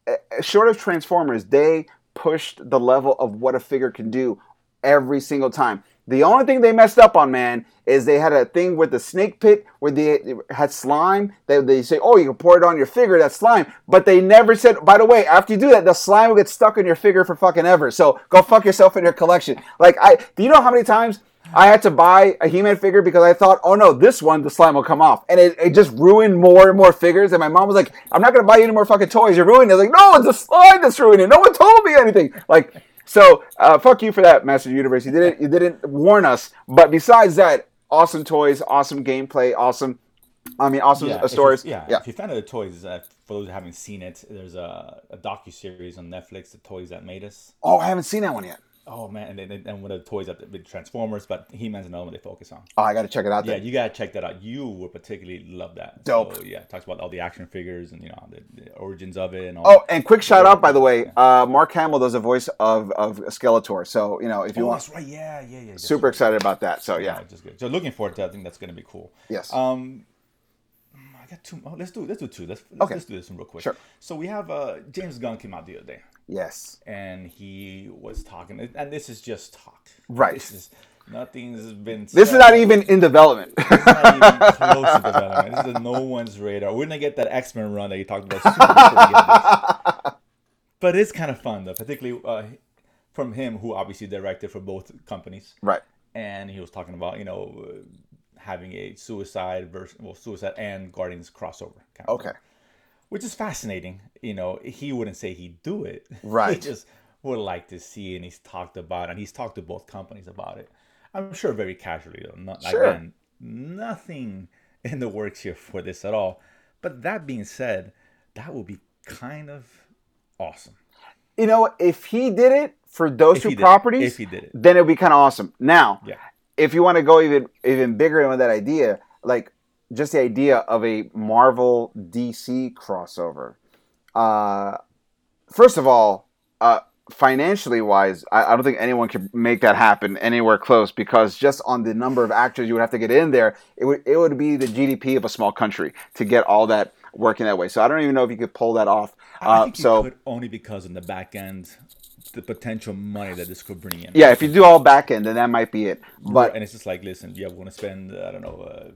eh, short of Transformers, they pushed the level of what a figure can do every single time. The only thing they messed up on, man, is they had a thing with the snake pit where they had slime. They, they say, oh, you can pour it on your figure, that's slime. But they never said, by the way, after you do that, the slime will get stuck on your figure for fucking ever. So go fuck yourself in your collection. Like, I, do you know how many times I had to buy a He-Man figure because I thought, oh no, this one, the slime will come off. And it, it just ruined more and more figures. And my mom was like, I'm not going to buy you any more fucking toys. You're ruining it. Like, no, it's the slime that's ruining it. No one told me anything. Like, so uh, fuck you for that, Master Universe. You didn't you didn't warn us. But besides that, awesome toys, awesome gameplay, awesome. I mean, awesome Yeah, uh, stories. yeah, yeah. If you're a fan of the toys, uh, for those who haven't seen it, there's a, a docu series on Netflix, "The Toys That Made Us." Oh, I haven't seen that one yet. Oh man, and, and, and one of the toys that with Transformers, but He-Man's another one they focus on. Oh, I got to check it out. Yeah, you gotta check that out. You will particularly love that. Dope. So, yeah, talks about all the action figures and you know the, the origins of it and all. Oh, and quick shout out, by the way, uh, Mark Hamill does a voice of of Skeletor. So you know, if you Oh, want, that's right. Yeah, yeah, yeah. super excited about that. So Yeah, yeah, just good. So looking forward to. That. I think that's gonna be cool. yes. Um, I got two. Oh, let's do let's do two. Let's let's, Okay. let's do this one real quick. Sure. So we have uh James Gunn came out the other day. Yes. and he was talking, and this is just talk. Right. This is nothing's been. This is not even in development. It's not even close to development. This is no one's radar. We're gonna get that X Men run that you talked about. super before we get this. but it's kind of fun though, particularly uh, from him, who obviously directed for both companies, right. and he was talking about you know having a suicide version, well, suicide and Guardians crossover. Kind of Okay. Which is fascinating. You know, he wouldn't say he'd do it. Right. he just would like to see, and he's talked about, it, and he's talked to both companies about it. I'm sure very casually, though. Not, Sure. Again, nothing in the works here for this at all. But that being said, that would be kind of awesome. You know, if he did it for those If two did it. properties, If he did it. then it'd be kind of awesome. Now, Yeah. if you want to go even even bigger with that idea, like just the idea of a Marvel DC crossover. Uh, first of all, uh, financially wise, I, I don't think anyone could make that happen anywhere close because just on the number of actors you would have to get in there, it would it would be the GDP of a small country to get all that working that way. So I don't even know if you could pull that off. I Uh, think so you could only because in the back end, the potential money that this could bring in. yeah, if you do all back end, then that might be it. But and it's just like, listen, yeah, we're gonna spend I don't know,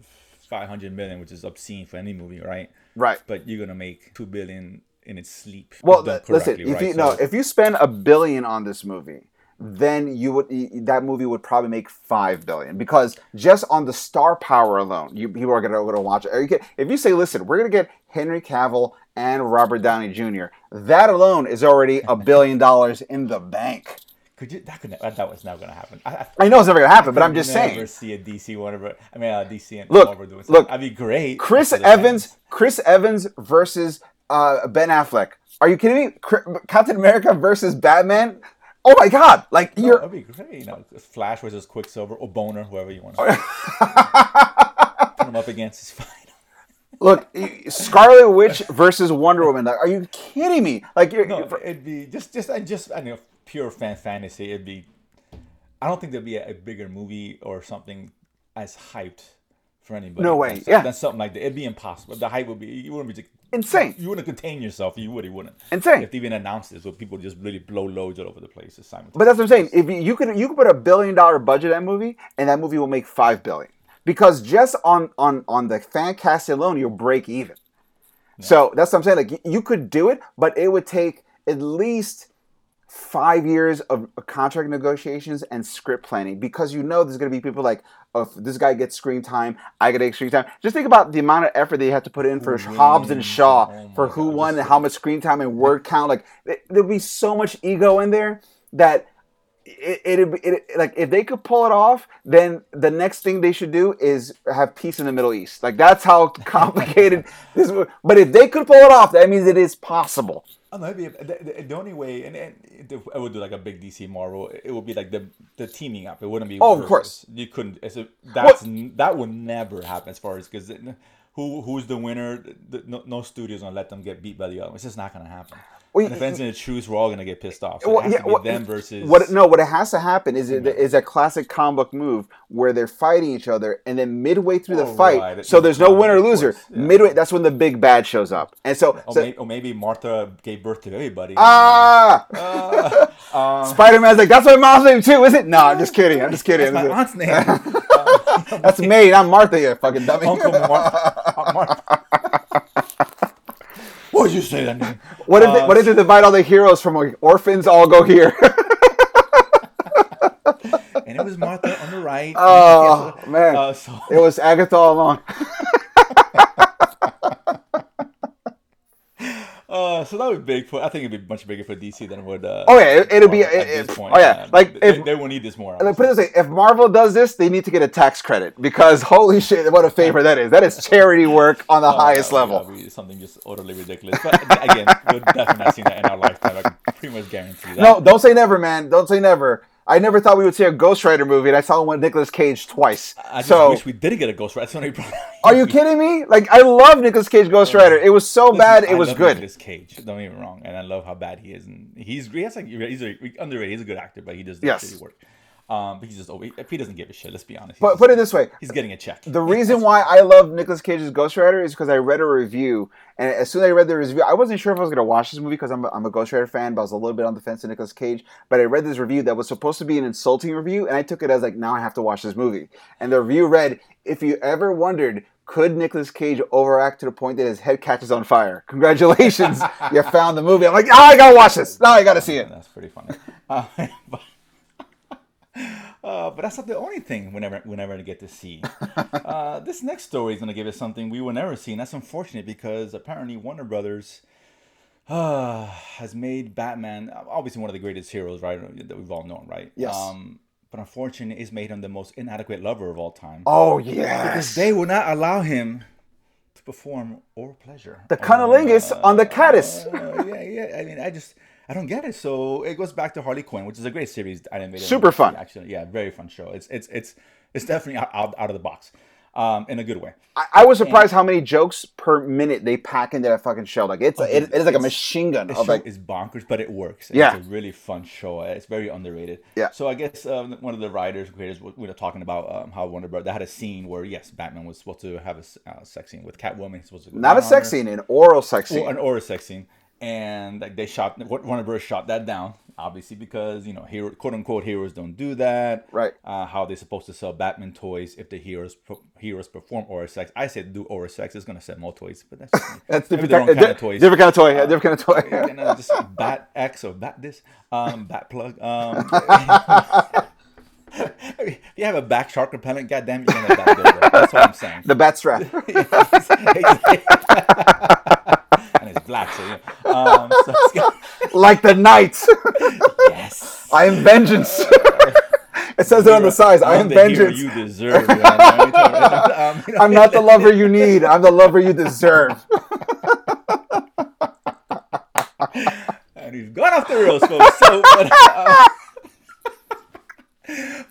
uh, five hundred million, which is obscene for any movie, right? right. But you're gonna make two billion in its sleep. Well, th- listen, if right? you no, So- if you spend a billion on this movie, then you would that movie would probably make five billion because just on the star power alone, you people are gonna, go to watch it. You get, if you say, listen, we're gonna get Henry Cavill and Robert Downey Jr., that alone is already a billion dollars in the bank. Could you that could ne- that was never gonna happen. I, I I know it's never gonna happen, but I'm just saying. never see a DC whatever. I mean, uh, DC and Look, Marvel doing something. look, That'd be great. Chris Evans, fans. Chris Evans versus uh, Ben Affleck. Are you kidding me? Captain America versus Batman. Oh my God! Like No, you're that'd be great. You know, Flash versus Quicksilver or Boner, whoever you want Oh, to put them up against is fine. Look, Scarlet Witch versus Wonder Woman. Like, are you kidding me? Like, you're, No, you're- it'd be just, just, I just, I know, pure fan fantasy. It'd be. I don't think there'd be a, a bigger movie or something as hyped for anybody. No way, Than, yeah. than something like that. It'd be impossible. The hype would be. You wouldn't be. insane, You wouldn't contain yourself. You would. You wouldn't. insane. If they even announced this, so people just really blow loads all over the place. simultaneously. But that's what I'm saying. If you, you could, you could put a billion dollar budget in that movie, and that movie will make five billion because just on on on the fan cast alone, you'll break even. So that's what I'm saying. Like you could do it, but it would take at least five years of contract negotiations and script planning because you know there's going to be people like, oh, if this guy gets screen time, I get screen time. Just think about the amount of effort they have to put in for Hobbs and? Shaw Oh for who God, won and how much screen time and word count. Like th- there'll be so much ego in there that it, it'd be- it, like if they could pull it off, then the next thing they should do is have peace in the Middle East. Like that's how complicated this. would- But if they could pull it off, that means it is possible. Oh, no, maybe the, the, the only way, and, and if I would do like a big DC Marvel, it would be like the the teaming up. It wouldn't be. Oh, of course. You couldn't. It's a, that's n- that would never happen as far as because who who's the winner. The, no, no studio's gonna let them get beat by the other. It's just not gonna happen. Well, and if it's in the truth, we're all gonna get pissed off. So Well, it has yeah, to be well, them versus What no, what it has to happen is it is a classic comic book move where they're fighting each other, and then midway through the Oh, fight, right. so there's no winner or loser. yeah. Midway, that's when the big bad shows up, and so, Or, so may, or maybe Martha gave birth to everybody. ah, Uh, Spider Man's like that's my mom's name too, is it? No, I'm just kidding. I'm just kidding. that's my aunt's name. That's May, not Martha, you fucking dummy. Uncle Martha. Aunt What did you say that name? What if they, Uh, what if they divide all the heroes from like, orphans? All go here. and it was Martha on the right. oh man, Uh, so it was Agatha all along. Uh, so that would be big for. I think it'd be much bigger for DC than it would. Uh, Oh, yeah, it- it'll be- at it- this point. oh, yeah, like, they, if- they will need this more. Like, put it this way: if Marvel does this, they need to get a tax credit because holy shit, what a favor that is! That is charity work on the Oh, highest yeah, level. that'd something just utterly ridiculous. But again, we'll definitely not see that in our lifetime. I can pretty much guarantee that. No, don't say never, man. Don't say never. I never thought we would see a Ghost Rider movie, and I saw one with Nicolas Cage twice. I just so, wish we didn't get a Ghost Rider. That's the are you kidding me? Like, I love Nicolas Cage Ghost Rider. It was so bad, I it was love good. Nicolas Cage. Don't get me wrong, and I love how bad he is, and he's he has like he's a, underrated. He's a good actor, but he does Yes. shitty work. Um, but he's just oh, he, he doesn't give a shit. Let's be honest. He's But just- put it this way: he's getting a check. The reason why I love Nicolas Cage's Ghost Rider is because I read a review, and as soon as I read the review, I wasn't sure if I was going to watch this movie because I'm a, I'm a Ghost Rider fan, but I was a little bit on the fence to Nicolas Cage. But I read this review that was supposed to be an insulting review, and I took it as like, now I have to watch this movie. And the review read, "If you ever wondered." Could Nicolas Cage overact to the point that his head catches on fire? Congratulations, you found the movie. I'm like, oh, I gotta watch this. Now I gotta see it. That's pretty funny. Uh, but, uh, but that's not the only thing we never we never get to see. Uh, this next story is going to give us something we will never see, and that's unfortunate because apparently Warner Brothers uh, has made Batman obviously one of the greatest heroes, right? That we've all known, right? Yes. Um, but unfortunately, it's made him the most inadequate lover of all time. Oh Because they will not allow him to perform or pleasure. the cunnilingus on the caddis. Uh, yeah, yeah. I mean, I just I don't get it. So it goes back to Harley Quinn, which is a great series. Animated, Super fun. Actually, yeah, very fun show. It's it's it's it's definitely out, out, out of the box, um, in a good way. I, I was surprised how many jokes per minute they pack into that fucking show. Like it's it, it is like a machine gun of like is bonkers, but it works. Yeah. it's a really fun show. It's very underrated. Yeah. So I guess um, one of the writers, creators, we were talking about um, how Warner Brothers they had a scene where yes, Batman was supposed to have a uh, sex scene with Catwoman. He's supposed to go not a sex her. scene, an oral sex scene. An aura sex scene, and like they shot Warner Bros. shot that down, obviously because you know hero quote unquote heroes don't do that. Right. Uh, how they're supposed to sell Batman toys if the heroes heroes perform aura sex. I said do aura sex. It's gonna sell more toys, but that's That's different, their own kind, kind of toys. different kind of toy. yeah, different kind of toy. You know, just bat X or bat this, um, bat plug. Um, if you have a bat shark repellent, goddamn, you're gonna bat dildo. That's what I'm saying. the bat strap. It's black, so yeah. Um, so got- like the knights. yes. I am vengeance. it says it on the sides. I am vengeance. you deserve. man. Um, you know, I'm not the lover you need. I'm the lover you deserve. and he's gone off the rails, folks. So, but, uh,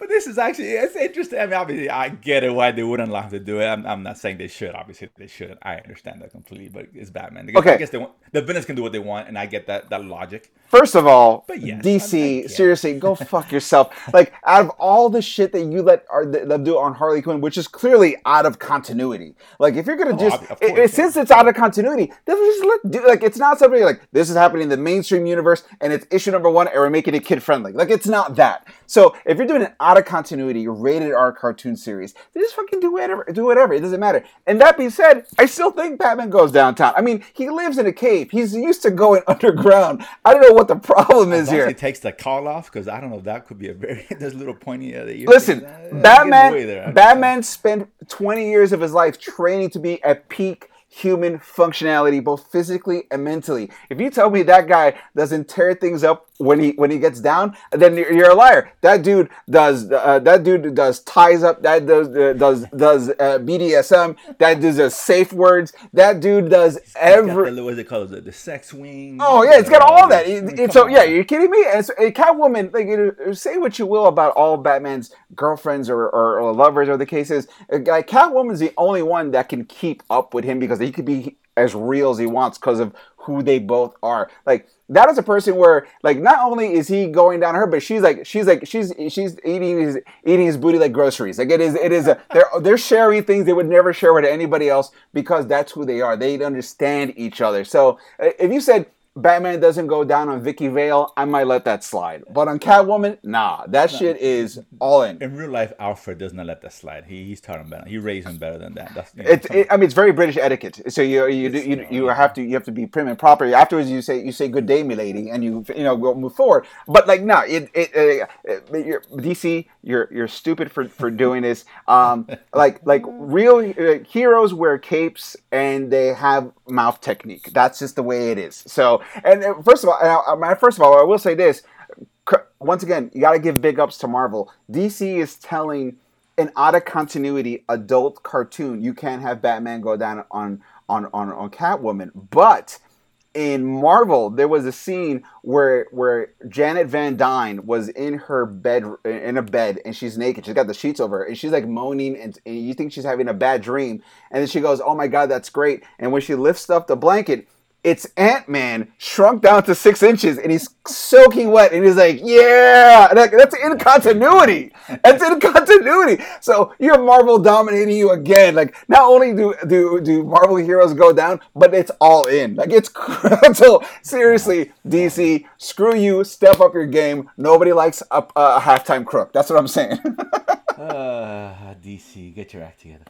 this is actually it's interesting. I mean, obviously, I get it why they wouldn't him to do it. I'm, I'm not saying they should. Obviously, they shouldn't. I understand that completely. But it's Batman. Guess, Okay. I guess they want, the villains can do what they want, and I get that that logic. First of all, But yes, DC, I- I seriously, go fuck yourself. Like, out of all the shit that you let are, them do on Harley Quinn, which is clearly out of continuity. Like, if you're gonna oh, just, it- course, it- since it's out of continuity, then just let do. Like, it's not something like this is happening in the mainstream universe, and it's issue number one, and we're making it kid friendly. Like, it's not that. So, if you're doing an out of continuity rated R cartoon series, then just fucking do whatever. Do whatever. It doesn't matter. And that being said, I still think Batman goes downtown. I mean, he lives in a cave. He's used to going underground. I don't know what the problem is As long as here. he takes the call off, because I don't know, that could be a very there's a little pointy. Uh, that you're Listen, thinking, get in the way Batman. Batman spent 20 years of his life training to be at peak human functionality, both physically and mentally. If you tell me that guy doesn't tear things up when he when he gets down, then you're, you're a liar. That dude does uh, that dude does ties up. That does uh, does does uh, BDSM. That does uh, safe words. That dude does every. the, what is it called? The, the sex wing. Oh yeah, it's got all that. It- it's come so yeah, you're kidding me. And so, and Catwoman, like you know, say what you will about all Batman's girlfriends or, or, or lovers or the cases. Like Catwoman's the only one that can keep up with him because he could be as real as he wants because of who they both are. Like that is a person where like not only is he going down her, but she's like she's like she's she's eating his eating his booty like groceries. Like it is it is a they're they're sharing things they would never share with anybody else because that's who they are. They understand each other. So uh, if you said Batman doesn't go down on Vicki Vale, I might let that slide. But on Catwoman, nah, that shit is all in. In real life, Alfred does not let that slide. He, he's taught him better. He raised him better than that. That's, you know, It's, it, I mean, it's very British etiquette. So you you do, you, you have to you have to be prim and proper. Afterwards, you say you say good day, milady, and you you know go move forward. But like no, it it, uh, it you're, DC, you're you're stupid for for doing this. Um, like like real uh, heroes wear capes and they have mouth technique. That's just the way it is. So and uh, first of all, I- first of all, I will say this. Once again, you got to give big ups to Marvel. DC is telling an out of continuity adult cartoon. You can't have Batman go down on on on, on Catwoman, but in Marvel, there was a scene where where Janet Van Dyne was in her bed in a bed and she's naked. She's got the sheets over her and she's like moaning and, and you think she's having a bad dream. And then she goes, "Oh my god, that's great!" And when she lifts up the blanket, it's Ant Man shrunk down to six inches and he's soaking wet and he's like, "Yeah, That- that's in continuity. That's in continuity." So you have Marvel dominating you again. Like not only do do do Marvel heroes go down, but it's all in. Like it's so seriously, DC, screw you. Step up your game. Nobody likes a, a halftime crook. That's what I'm saying. Uh, DC, get your act together.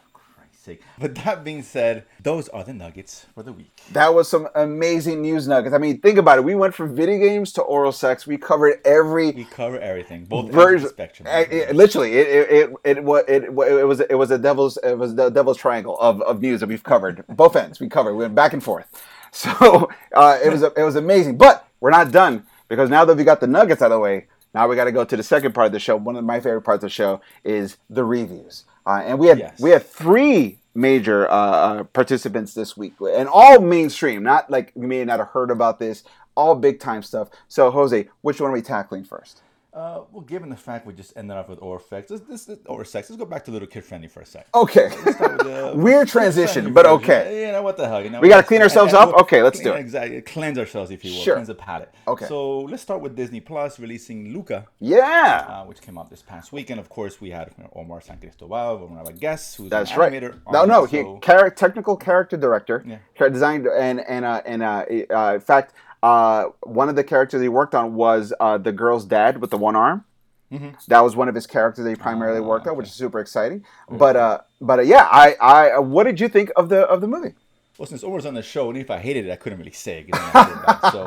Sake. But that being said, those are the nuggets for the week. That was some amazing news nuggets. I mean, think about it. We went from video games to oral sex. We covered every We cover everything, both version. spectrum. eh, eh, literally, it it it it, wa- it it was it was a devil's it was the devil's triangle of, of news that we've covered. Both ends we covered. We went back and forth. So uh, it was it was amazing. But we're not done because now that we got the nuggets out of the way, now we got to go to the second part of the show. One of my favorite parts of the show is the reviews. Uh, and we had Yes. we had three major uh, uh, participants this week, and all mainstream. Not like you may not have heard about this. All big time stuff. So Jose, which one are we tackling first? Uh, well, given the fact we just ended up with Orfex, this, this, or sex, let's go back to little kid friendly for a sec. Okay. With Weird transition, but version. okay. You know what the hell? You know, We gotta clean ourselves up? Okay, let's clean- do it. Exactly, cleanse ourselves, if you will. Sure. Cleanse the palate. Okay. So let's start with Disney Plus releasing Luca, Yeah. uh, which came out this past week, and of course we had Omar San Cristobal, one of our guests, who's That's right. animator. No, no, it, he so- char- technical character director, Yeah. designed and and uh, and uh, uh, in fact, uh, one of the characters he worked on was uh, the girl's dad with the one arm. That was one of his characters that he primarily Mm-hmm. Ah, worked on, which is super exciting. But uh, but uh, yeah, I I uh, what did you think of the of the movie? Well, since Omar's on the show, and if I hated it, I couldn't really say. it, 'cause I'm not doing that. so,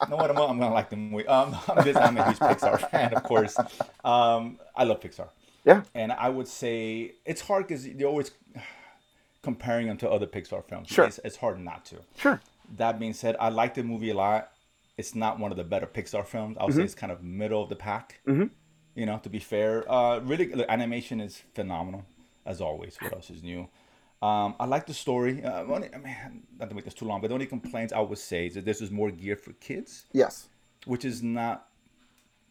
you know what? I'm, I'm gonna like the movie. Um, I'm, just, I'm a huge Pixar fan, of course. Um, I love Pixar, Yeah, and I would say it's hard because you're always comparing them to other Pixar films. Sure. It's, it's hard not to. sure. That being said, I like the movie a lot. It's not one of the better Pixar films. I would Mm-hmm. say it's kind of middle of the pack. Mm-hmm. You know, to be fair, uh, really, the animation is phenomenal as always. What else is new? Um, I like the story. Uh, only, I mean, not to make this too long, but the only complaints I would say is that this is more geared for kids, Yes. which is not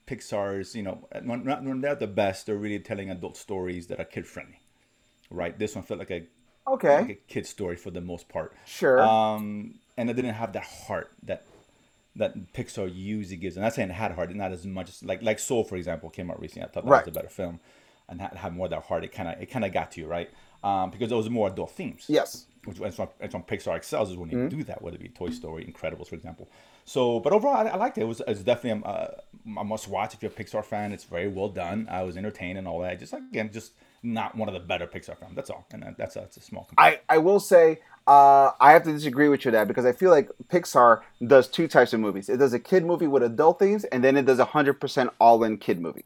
Pixar's. You know, when, not- when they're the best, they're really telling adult stories that are kid friendly, right? This one felt like a Okay. like a kid story for the most part. Sure. Um, and it didn't have that heart that that Pixar usually gives. And I'm not saying it had heart, not as much as like like Soul, for example, came out recently. I thought that Right. was a better film, and had, had more of that heart. It kind of it kind of got to you, right? Um, because there was more adult themes. Yes. Which it's when Pixar excels is when you Mm-hmm. do that, whether it be Toy Story, Incredibles, for example. So, but overall, I, I liked it. It was it's definitely a, a must watch if you're a Pixar fan. It's very well done. I was entertained and all that. Just again, just not one of the better Pixar films. That's all, and that- that's a, that's a small. complaint. I, I will say uh, I have to disagree with you there because I feel like Pixar does two types of movies. It does a kid movie with adult themes, and then it does a hundred percent all in kid movie.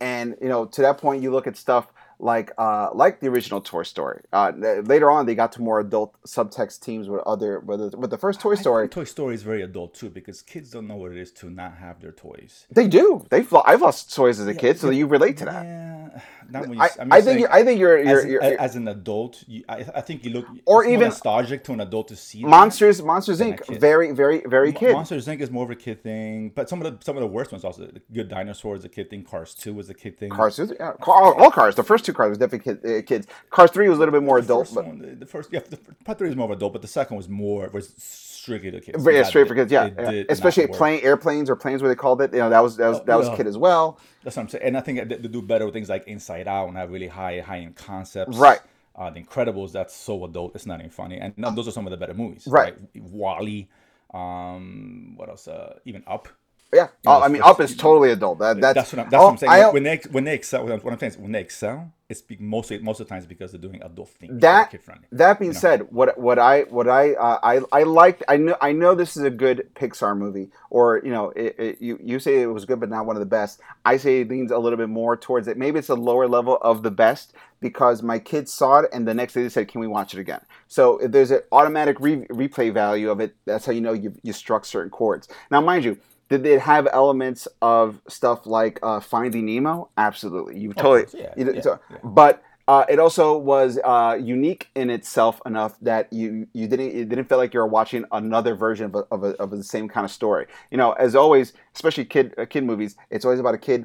And you know, to that point, you look at stuff like uh, like the original Toy Story. Uh, later on, they got to more adult subtext themes with other with the, with the first Toy I Story. Toy Story is very adult too because kids don't know what it is to not have their toys. They do. They've I've lost toys as a kid, so you relate to that. Yeah, not when you, I, I'm I think you're, I think you're, you're, as, you're, a- as an adult, you, I, I think you look Or even- nostalgic to an adult to see that. Monsters Monsters Inc. Very very very kid. Monsters Inc. is more of a kid thing, but some of the some of the worst ones also. Good Dinosaur is a kid thing. Cars Two is a kid thing. Cars, yeah, all, all cars. The first two cars was definitely uh, kids. Cars three was a little bit more The adult, first but one, the- first, yeah, the part three was more of adult, but the second was more was strictly the kids. yeah, straight for kids. Yeah, yeah. especially plane airplanes or planes where they called it. You know, that was that was, Oh, that was yeah. kid as well. That's what I'm saying, and I think they, they do better with things like Inside Out and have really high high end concepts. Right. Uh, the Incredibles, that's so adult, it's not even funny, and those are some of the better movies. Right. WALL-E, um, what else? Uh, even Up. Yeah, know, oh, I mean, Up is totally adult. That, that's That's what I'm. That's oh, what I'm saying. I- when they when they excel, what I'm saying is when they excel, it's be, mostly most of the times because they're doing adult things. that that being said, what what I what I uh, I I liked I know I know this is a good Pixar movie, or you know it, it, you you say it was good but not one of the best. I say it leans a little bit more towards it. Maybe it's a lower level of the best because my kids saw it and the next day they said, "Can we watch it again?" So if there's an automatic re- replay value of it, that's how you know you you struck certain chords. Now, mind you. Did it have elements of stuff like uh, Finding Nemo? Absolutely. You totally. yeah, you- yeah, so- yeah. But uh, it also was uh, unique in itself enough that you you didn't it didn't feel like you were watching another version of, a, of, a, of the same kind of story. You know, as always, especially kid uh, kid movies, it's always about a kid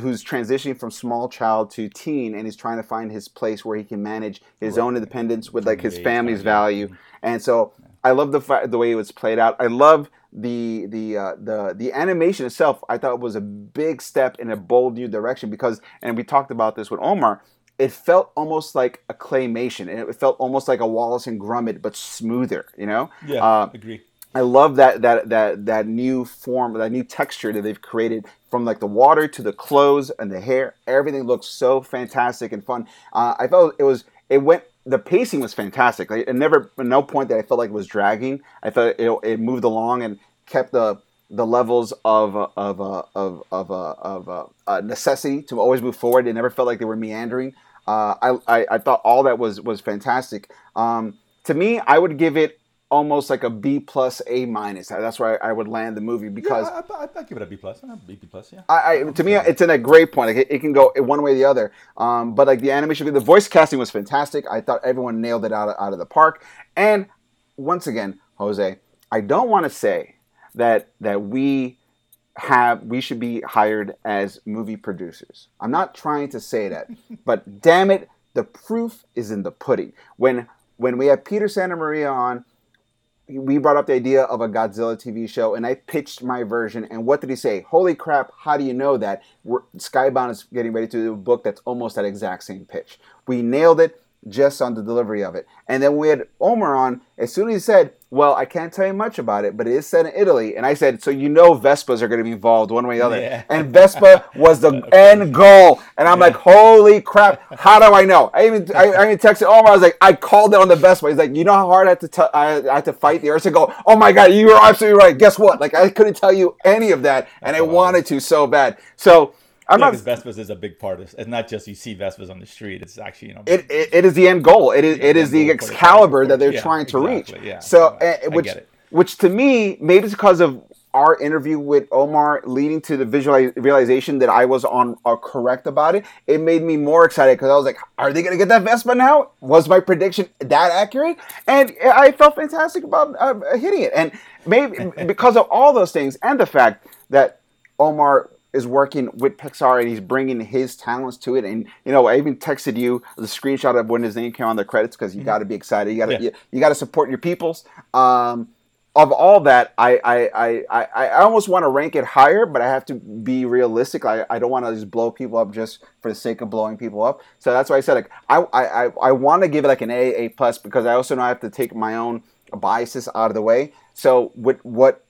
who's transitioning from small child to teen and he's trying to find his place where he can manage his own independence with like his family's value. And so I love the fa- the way it was played out. I love the the uh, the the animation itself. I thought it was a big step in a bold new direction because, and we talked about this with Omar. It felt almost like a claymation, and it felt almost like a Wallace and Gromit, but smoother. You know, Yeah, Uh, agree. I love that that that that new form, that new texture that they've created from like the water to the clothes and the hair. Everything looks so fantastic and fun. Uh, I felt it was it went. The pacing was fantastic. Like, it never, at no point that I felt like it was dragging. I felt it, it moved along and kept the the levels of of uh, of of uh, of uh, uh, necessity to always move forward. It never felt like they were meandering. Uh, I, I I thought all that was was fantastic. Um, to me, I would give it almost like a B plus A minus. That's where I, I would land the movie because yeah, I, I'd give it a B plus. B, B plus, yeah. I, I to me it's in a great point. Like it, it can go one way or the other. Um, but like the animation, the voice casting was fantastic. I thought everyone nailed it out of, out of the park. And once again, Jose, I don't want to say that that we have we should be hired as movie producers. I'm not trying to say that, but damn it, the proof is in the pudding. When when we have Peter Santa Maria on, we brought up the idea of a Godzilla TV show, and I pitched my version. And what did he say? Holy crap! How do you know that? We're, Skybound is getting ready to do a book that's almost that exact same pitch. We nailed it just on the delivery of it. And then we had Omar on. As soon as he said, "Well, I can't tell you much about it, but it is set in Italy," and I said, "So you know Vespas are going to be involved one way or the other." Yeah. And Vespa was the end goal. And I'm like, "Holy crap! How do I know?" I even I, I even texted Omar. I was like, "I called it on the Vespa." He's like, "You know how hard I had to t- I, I had to fight the urge to go." Oh my god, you were absolutely right. Guess what? Like I couldn't tell you any of that, and I wanted to so bad. So I'm Yeah, not. Vespas is a big part of. It's not just you see Vespas on the street. It's actually you know. It, it, it is the end goal. It is it is the end goal for the Excalibur that they're Yeah, trying to exactly, reach. yeah. So, uh, which which to me, maybe it's because of our interview with Omar leading to the visual realization that I was on uh, correct about it. It made me more excited because I was like, "Are they going to get that Vespa now?" Was my prediction that accurate? And I felt fantastic about uh, hitting it. And maybe because of all those things and the fact that Omar is working with Pixar and he's bringing his talents to it. And you know, I even texted you the screenshot of when his name came on the credits because you got to be excited. You got to Mm-hmm. Yeah. you, you got to support your peoples. Um, of all that, I I, I, I, I almost want to rank it higher, but I have to be realistic. I, I don't want to just blow people up just for the sake of blowing people up. So that's why I said like I I, I, I want to give it like an A A plus because I also know I have to take my own biases out of the way. So with what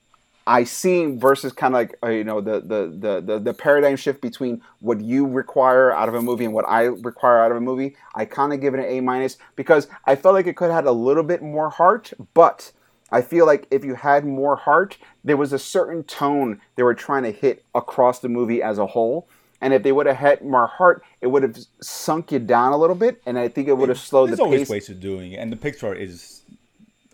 I see versus kind of like uh, you know the, the the the the paradigm shift between what you require out of a movie and what I require out of a movie. I kind of give it an A minus because I felt like it could have had a little bit more heart, but I feel like if you had more heart, there was a certain tone they were trying to hit across the movie as a whole. and if they would have had more heart, it would have sunk you down a little bit, and I think it would have slowed There's the always pace. ways of doing it, and the Pixar is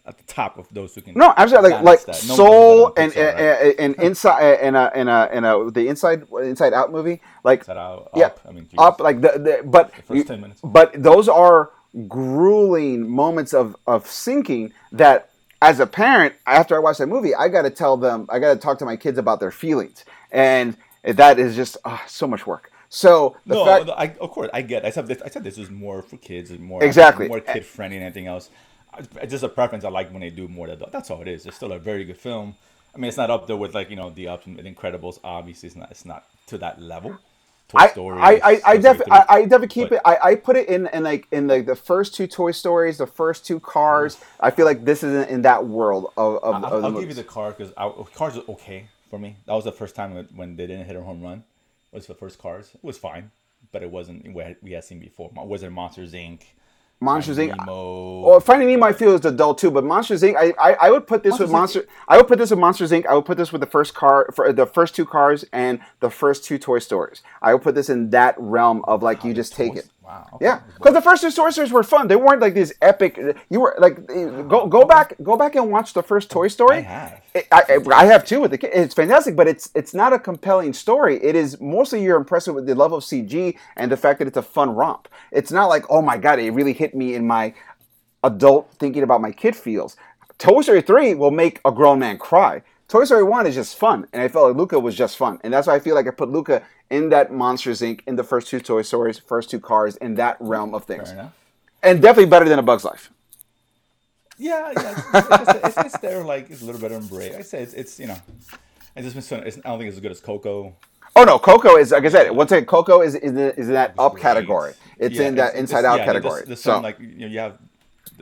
at the top of those who can. No, absolutely. Like, like that. No Soul and better right? and, and inside and a and a and uh, a uh, the inside Inside Out movie, like Inside Out, yeah, Up, I mean, Jesus. up like the, the but first you- 10 minutes. but those are grueling moments of of sinking that as a parent after I watch that movie, I got to tell them, I got to talk to my kids about their feelings, and that is just ah, so much work. So the no, fact, I, of course I get. I said this. I said this is more for kids and more Exactly. more kid friendly than anything else. I- It's just a preference. I like when they do more. Adult. That's all it is. It's still a very good film. I mean, it's not up there with like you know the ups and Incredibles. Obviously, it's not. It's not to that level. Toy I, Story. I, I, I, definitely, I, I definitely keep But- it. I, I put it in, in like in like the first two Toy Stories, the first two Cars. Mm. I feel like this is in, in that world of, of, I'll, of the I'll give you the car because Cars was okay for me. That was the first time when, when they didn't hit a home run. It was the first Cars. It was fine, but it wasn't what we had seen before. Was it Monsters Inc? Monsters Finding Inc. Nemo. Well, Finding Nemo, I feel is adult too, but Monsters Inc. I, I, I would put this with Monsters Monster. I would put this with Monsters Inc. I would put this with the first car, for the first two cars, and the first two Toy Stories. I would put this in that realm of like you just take it. Wow. okay. Yeah, because the first two Stories were fun. They weren't like these epic. You were like, go go back, go back and watch the first Toy Story. I have. I, I, I have too with the kid. It's fantastic, but it's it's not a compelling story. It is mostly you're impressed with the love of CG and the fact that it's a fun romp. It's not like oh my god, it really hit me in my adult thinking about my kid feels. Toy Story three will make a grown man cry. Toy Story one is just fun, and I felt like Luca was just fun, and that's why I feel like I put Luca in that Monsters Inc. in the first two Toy Stories, first two cars, in that realm of things, and definitely better than A Bug's Life. Yeah, yeah. It's, it's, it's, there, like it's a little better than Brave. I say it's, it's you know, it's just been. It's, I don't think it's as good as Coco. Oh no, Coco is like I said. Once again, Coco is is in, is in that up category. It's Yeah, in that Inside Out yeah, category. So like you know, you have,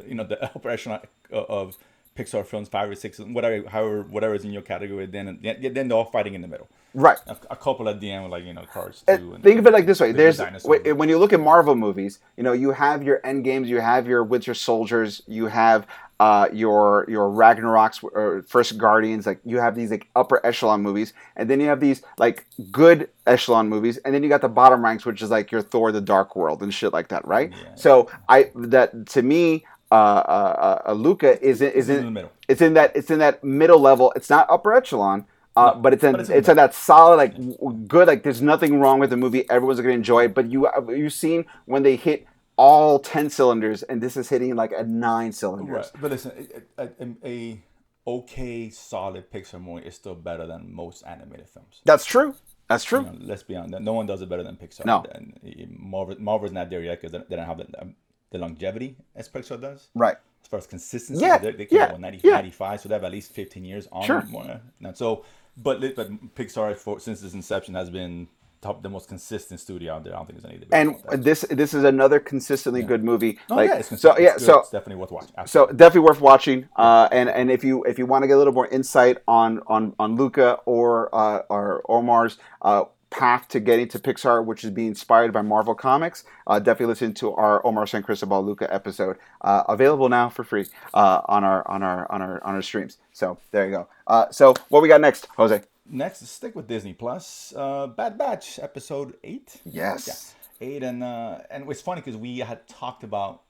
you know, the upper echelon of- of Pixar films, five or six, whatever, however, whatever is in your category. Then, then they're all fighting in the middle. Right. A, a couple at the end, like you know, Cars Uh, two. And, Think of it like this way: there's when you look at Marvel movies, you know you have your End Games, you have your Winter Soldiers, you have uh, your your Ragnaroks or first Guardians. Like you have these like upper echelon movies, and then you have these like good echelon movies, and then you got the bottom ranks, which is like your Thor: The Dark World and shit like that, right? Yeah. So I that to me, uh, uh, uh, Luca is in, is in in the middle. It's in that it's in that middle level. It's not upper echelon. Uh, but it's in but it's, it's in in that solid like good like there's nothing wrong with the movie everyone's gonna enjoy it but you you've seen when they hit all 10 cylinders and this is hitting like a 9 cylinders Right, but listen, a, a, a, a okay, solid Pixar movie is still better than most animated films. that's true that's true You know, let's be honest. No one does it better than Pixar. No. And uh, Marvel, Marvel's not there yet because they don't have the, um, the longevity as Pixar does. right As far as consistency, Yeah, they, they came yeah, out in 90, yeah. 95, so they have at least 15 years on Sure. more. And so, but, but Pixar, for, since its inception, has been top, the most consistent studio out there. I don't think there's any debate and this this is another consistently good movie Oh, like yeah, it's so yeah so it's definitely worth watching. so definitely worth watching. Uh, and and if you if you want to get a little more insight on on on Luca or uh, or Omar's uh, path to getting to Pixar, which is being inspired by Marvel Comics, uh, definitely listen to our Omar San Cristobal Luca episode, uh, available now for free uh, on our on our on our on our streams. So there you go. Uh, so what we got next, Jose? Next, stick with Disney Plus. Uh, Bad Batch, episode eight. Yes. Yeah, eight, and uh, and it's funny because we had talked about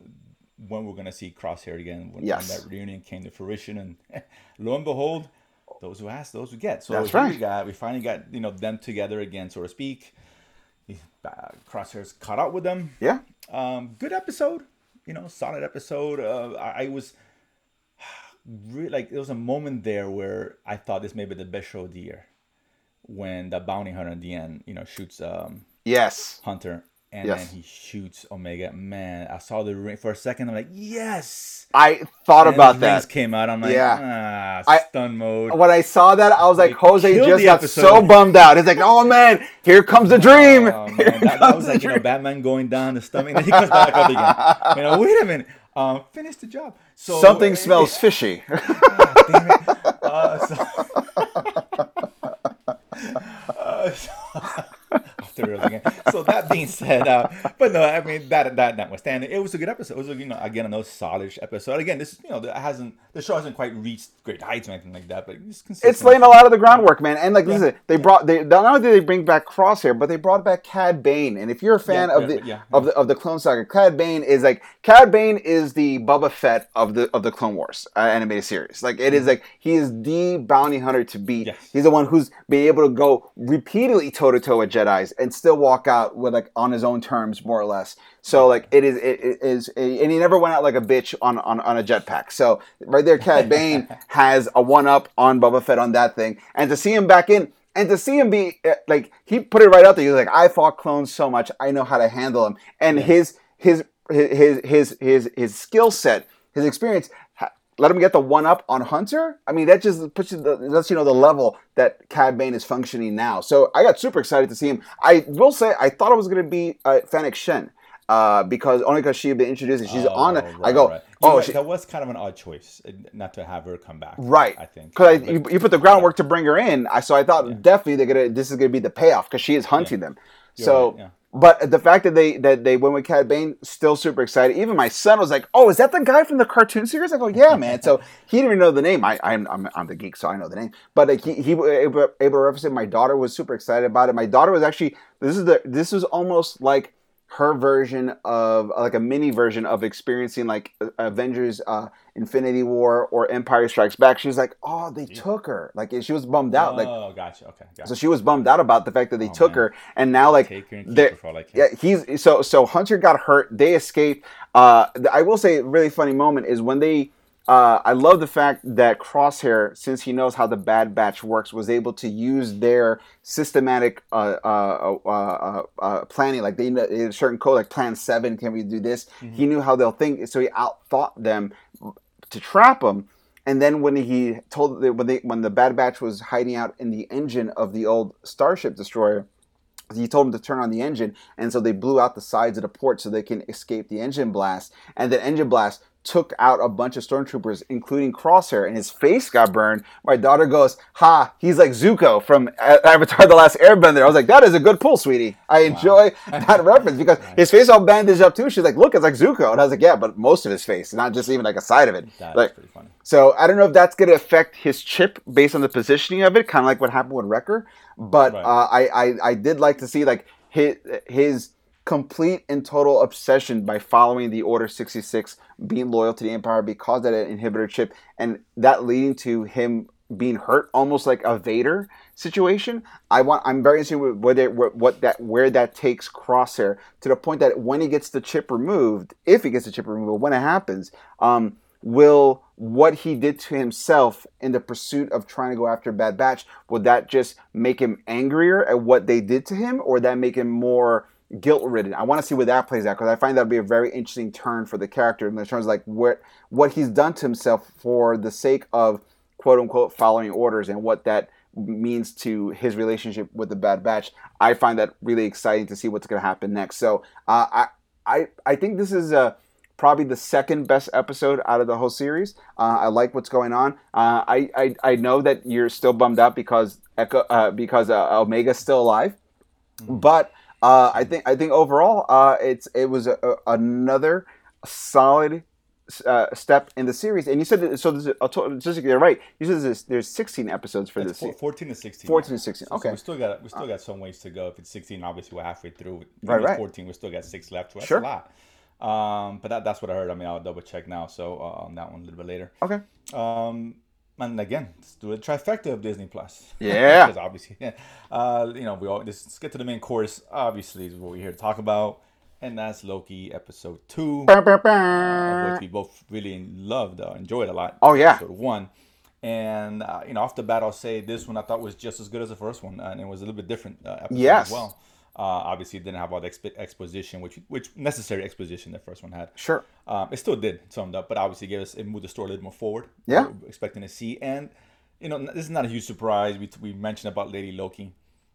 when we're gonna see Crosshair again. When, Yes. when that reunion came to fruition, and lo and behold, those who ask, those who get. So That's right. We got we finally got you know them together again, so to speak. Uh, Crosshair's caught up with them. Yeah. Um, good episode, you know, solid episode. Uh, I, I was really like there was a moment there where I thought this may be the best show of the year when the bounty hunter at the end, you know, shoots um Yes. Hunter and Yes. then he shoots Omega. Man, I saw the ring for a second. I'm like, yes. I thought And about rings that. came out. I'm like, Yeah. ah, I- stun mode. When I saw that, I was like, It Jose just got episode. so bummed out. He's like, oh man, here comes the dream. Oh, man, that, that was like you know. Batman going down the stomach, and then he comes back up again. You know, wait a minute, um, finish the job. So Something smells fishy. It. Uh, so, uh, so, the. So that being said, uh, but no, I mean that that notwithstanding, it was a good episode. It was a, you know again another solid episode. Again, this you know it hasn't the show hasn't quite reached great heights or anything like that, but it's consistent. It's laying a lot of the groundwork, man. And like, listen, they brought they not only did they bring back Crosshair, but they brought back Cad Bane. And if you're a fan Yeah, of yeah, the yeah, of the of the Clone Saga, Cad Bane is like Cad Bane is the Boba Fett of the of the Clone Wars uh, animated series. Like it is like he is the bounty hunter to beat. Mm-hmm. Yes. He's the one who's been able to go repeatedly toe to toe with Jedi's and still walk out with like on his own terms, more or less. So like it is it, it is and he never went out like a bitch on on, on a jetpack. So right there, Cad Bane has a one up on Boba Fett on that thing, and to see him back in. And to see him be uh, like he put it right out there, he was like, "I fought clones so much, I know how to handle them." And his his his his his his skill set, his experience, let him get the one up on Hunter. I mean, that just puts you the, lets you know the level that Cad Bane is functioning now. So I got super excited to see him. I will say I thought it was going to be uh, Fennec Shand. Uh, because only because she had been introduced and she's on it, Oh, I go, right. Oh, right, she, that was kind of an odd choice, uh, not to have her come back. Right. I think because you, you put the groundwork to bring her in. I so I thought definitely they're gonna this is gonna be the payoff because she is hunting them. so, right, yeah. But the fact that they that they went with Cad Bane, still super excited. Even my son was like, "Oh, is that the guy from the cartoon series?" I go, "Yeah, man." so he didn't even know the name. I I'm I'm, I'm the geek, so I know the name. But like, he he able, able to reference it. My daughter was super excited about it. My daughter was actually this is the this was almost like her version of like a mini version of experiencing like Avengers uh Infinity War or Empire Strikes Back. She was like, "Oh, they took her." Like she was bummed out. Like oh, gotcha. Okay, gotcha. so she was bummed out about the fact that they took man. her and now like Take her and keep her for all I care. yeah, he's so so Hunter got hurt. They escaped. Uh, I will say a really funny moment is when they. Uh, I love the fact that Crosshair, since he knows how the Bad Batch works, was able to use their systematic uh, uh, uh, uh, uh, planning. Like they know a certain code, like Plan Seven, can we do this? He knew how they'll think, so he outthought them to trap them. And then when he told when they when the Bad Batch was hiding out in the engine of the old Starship Destroyer, he told them to turn on the engine, and so they blew out the sides of the port so they can escape the engine blast. And the engine blast took out a bunch of stormtroopers, including Crosshair, and his face got burned. My daughter goes, "Ha! He's like Zuko from Avatar: The Last Airbender." I was like, "That is a good pull, sweetie. I enjoy that reference because his face all bandaged up too." She's like, "Look, it's like Zuko," and I was like, "Yeah, but most of his face, not just even like a side of it." That's like, pretty funny. so I don't know if that's going to affect his chip based on the positioning of it, kind of like what happened with Wrecker. But Right. uh, I, I I did like to see like his his complete and total obsession by following the Order sixty six, being loyal to the Empire because of that inhibitor chip, and that leading to him being hurt, almost like a Vader situation. I want. I'm very interested with whether what, what that where that takes Crosshair to the point that when he gets the chip removed, if he gets the chip removed, when it happens, um, will what he did to himself in the pursuit of trying to go after Bad Batch, would that just make him angrier at what they did to him, or that make him more guilt ridden? I want to see where that plays out because I find that would be a very interesting turn for the character in terms of like what what he's done to himself for the sake of quote unquote following orders and what that means to his relationship with the Bad Batch. I find that really exciting to see what's going to happen next. So uh, I I I think this is a probably the second best episode out of the whole series. Uh, I like what's going on. Uh, I, I I know that you're still bummed out because Echo uh, because uh, Omega's still alive, but uh, I think I think overall uh, it's it was a, a, another solid. Uh, step in the series, and you said that, so. This is, I'll just you're right. You said there's, there's 16 episodes for It's this. four- 14 to 16. 14 yeah. to 16, So- so okay. we still got we still got some ways to go. If it's 16, obviously we're halfway through. If Right, right. 14, we still got six left. So that's Sure. a lot. Um, but that, that's what I heard. I mean, I'll double check now. So uh, on that one a little bit later. Okay. Um, and again, let's do a trifecta of Disney Plus. Yeah. because obviously, uh, you know, we all let's, get to the main course. Obviously, is what we're here to talk about, and that's Loki episode two, bah. which we both really loved, uh, enjoyed a lot. Oh, yeah. episode one. And uh, you know, off the bat, I'll say this one I thought was just as good as the first one, and it was a little bit different uh, episode Yes. as well. Uh, obviously, it didn't have all the exp- exposition, which which necessary exposition the first one had. Sure. Um, it still did summed up, but obviously gave us it moved the story a little more forward. Yeah. We expecting to see, and you know, this is not a huge surprise. We we mentioned about Lady Loki,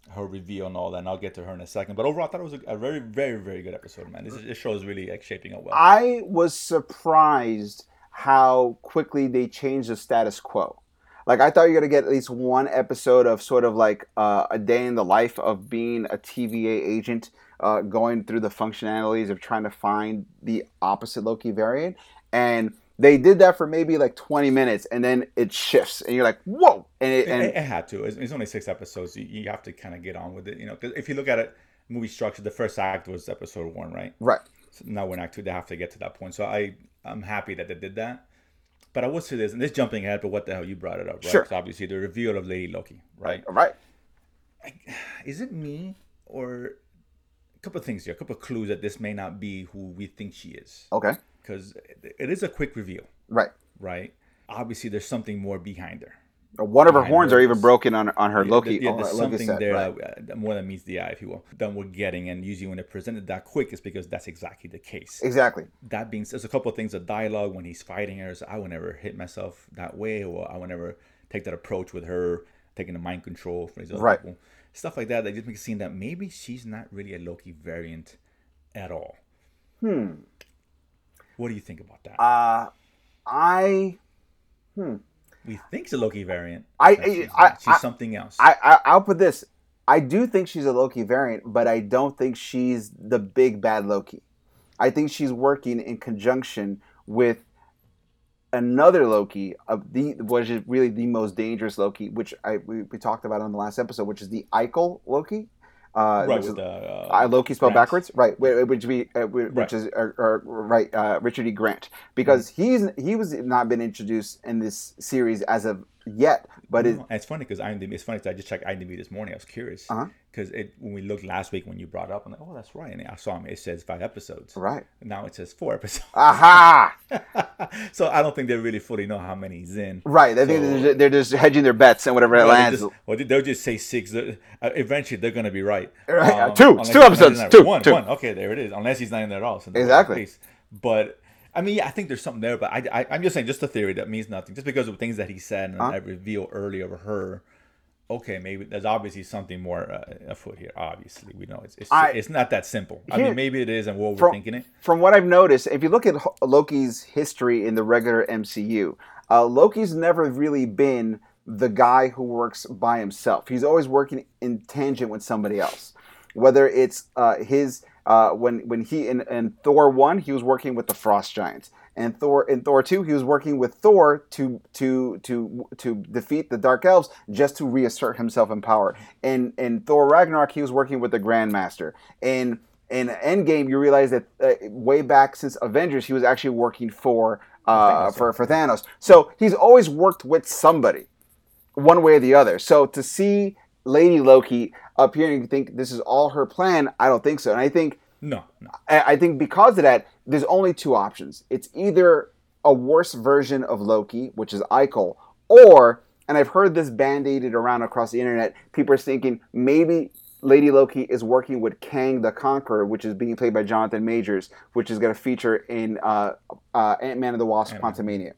her reveal and all that, and I'll get to her in a second. But overall, I thought it was a, a very, very, very good episode, man. This, is, this show is really like shaping up well. I was surprised how quickly they changed the status quo. Like I thought you were gonna get at least one episode of sort of like uh, a day in the life of being a TVA agent uh, going through the functionalities of trying to find the opposite Loki variant, and they did that for maybe like 20 minutes, and then it shifts, and you're like, whoa! And it, It, it had to. It's, it's only six episodes. You, you have to kind of get on with it, you know. Because if you look at it, movie structure, the first act was episode one, right? right, So now we're in act two. They have to get to that point. So I I'm happy that they did that. But I will say this, and this jumping ahead, but what the hell you brought it up, right? Sure. obviously the reveal of Lady Loki, right? right, Is it me or a couple of things here, a couple of clues that this may not be who we think she is, okay, because it is a quick reveal, right. right? Obviously, there's something more behind her. One of her horns are even broken on on her Loki. Yeah, there's her Loki something there right. that, that more than meets the eye, if you will, than we're getting. And usually, when they're presented that quick, it's because that's exactly the case. Exactly. that being there's a couple of things of dialogue when he's fighting her so i would never hit myself that way or i would never take that approach with her taking the mind control for these other Right. people stuff like that that just makes it seem that maybe she's not really a loki variant at all hmm what do you think about that Uh, I we think she's a loki variant I- she's, I- she's I- something else I, I I'll put this. I do think she's a Loki variant, but I don't think she's the big bad Loki. I think she's working in conjunction with another Loki of the which is really the most dangerous Loki, which I we, we talked about on the last episode, which is the Ikol Loki. Uh, right is, the uh, Loki spelled Grant. backwards, right? Which we, uh, which Right. is right, uh, Richard E. Grant, because he's he was not been introduced in this series as of yet, but it, No, it's funny because IMDb. It's funny 'cause I just checked IMDb this morning. I was curious Uh-huh. because it when we looked last week when you brought it up, I'm like, oh, that's right. And I saw him. It says five episodes. right, Now it says four episodes. aha, so I don't think they really fully know how many he's in. right. I think So- they're, just, they're just hedging their bets and whatever it lands. just, well, they'll just say six. They're- uh, Eventually, they're going to be right. Right, uh, Um, two. It's two episodes. Two, One. two. One. Okay, there it is. Unless he's not in there at all. So Exactly. But I mean, yeah, I think there's something there. But I, I, I'm just saying, just a theory that means nothing. Just because of things that he said and Uh-huh. I reveal earlier of her. Okay, maybe there's obviously something more uh, afoot here. Obviously, we know it's it's, I- it's not that simple. I mean, maybe it is, and we're From- overthinking it. From what I've noticed, if you look at Loki's history in the regular MCU, uh, Loki's never really been the guy who works by himself. He's always working in tangent with somebody else. Whether it's uh, his uh, when when he in, in Thor one, he was working with the Frost Giants, and Thor in Thor two, he was working with Thor to to to to defeat the Dark Elves, just to reassert himself in power. And in Thor Ragnarok, he was working with the Grandmaster. And in Endgame, you realize that uh, way back since Avengers, he was actually working for uh, Thanos. for for Thanos. So he's always worked with somebody, one way or the other. So to see Lady Loki up here and you think this is all her plan, I don't think so. And I think No, no. I I think because of that, there's only two options. It's either a worse version of Loki, which is Ikol, or, and I've heard this band-aided around across the internet, people are thinking maybe Lady Loki is working with Kang the Conqueror, which is being played by Jonathan Majors, which is going to feature in uh, uh, Ant-Man and the Wasp: Quantumania.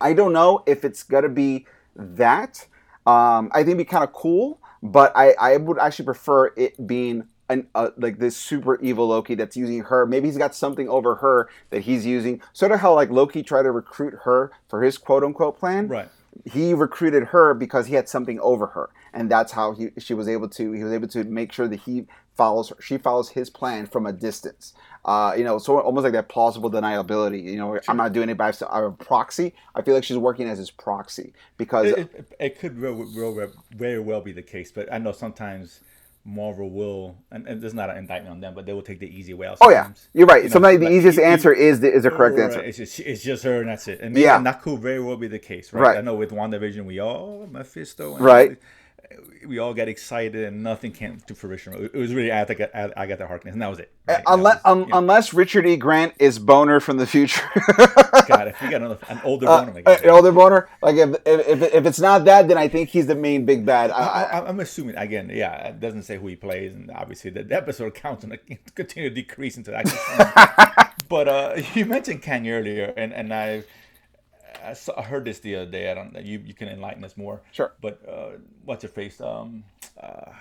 I don't know if it's gonna be that. Um, I think it'd be kind of cool, but I, I would actually prefer it being an uh, like this super evil Loki that's using her. Maybe he's got something over her that he's using. Sort of how like Loki tried to recruit her for his quote unquote plan. Right. He recruited her because he had something over her, and that's how he she was able to he was able to make sure that he follows her, she follows his plan from a distance. Uh, you know, so almost like that plausible deniability. You know, I'm not doing it by I'm a proxy. I feel like she's working as his proxy because It, it, it could real, real, very well be the case, but I know sometimes Marvel will, and, and this is not an indictment on them, but they will take the easy way out. oh yeah, you're right. You know, Sometimes the like, easiest answer is the is the correct answer. It's just, it's just her and that's it. And maybe Yeah. that could very well be the case, right? Right. I know with WandaVision, we all, Mephisto. And Right. We all got excited and nothing came to fruition. It was really, I think I, I got the Harkness and that was it. right? That Unless was- um, you know, unless Richard E. Grant is Boner from the future. God, if we got another, an older Uh, one, like, uh, older boner. Like if, if if if it's not that, then I think he's the main big bad. I, I'm assuming again, yeah, it doesn't say who he plays, and obviously the, the episode counts and it continue to decrease into that. but uh, you mentioned Kang earlier, and and I, I, saw, I heard this the other day. I don't. You you can enlighten us more. Sure. But uh, what's her face? Um, uh,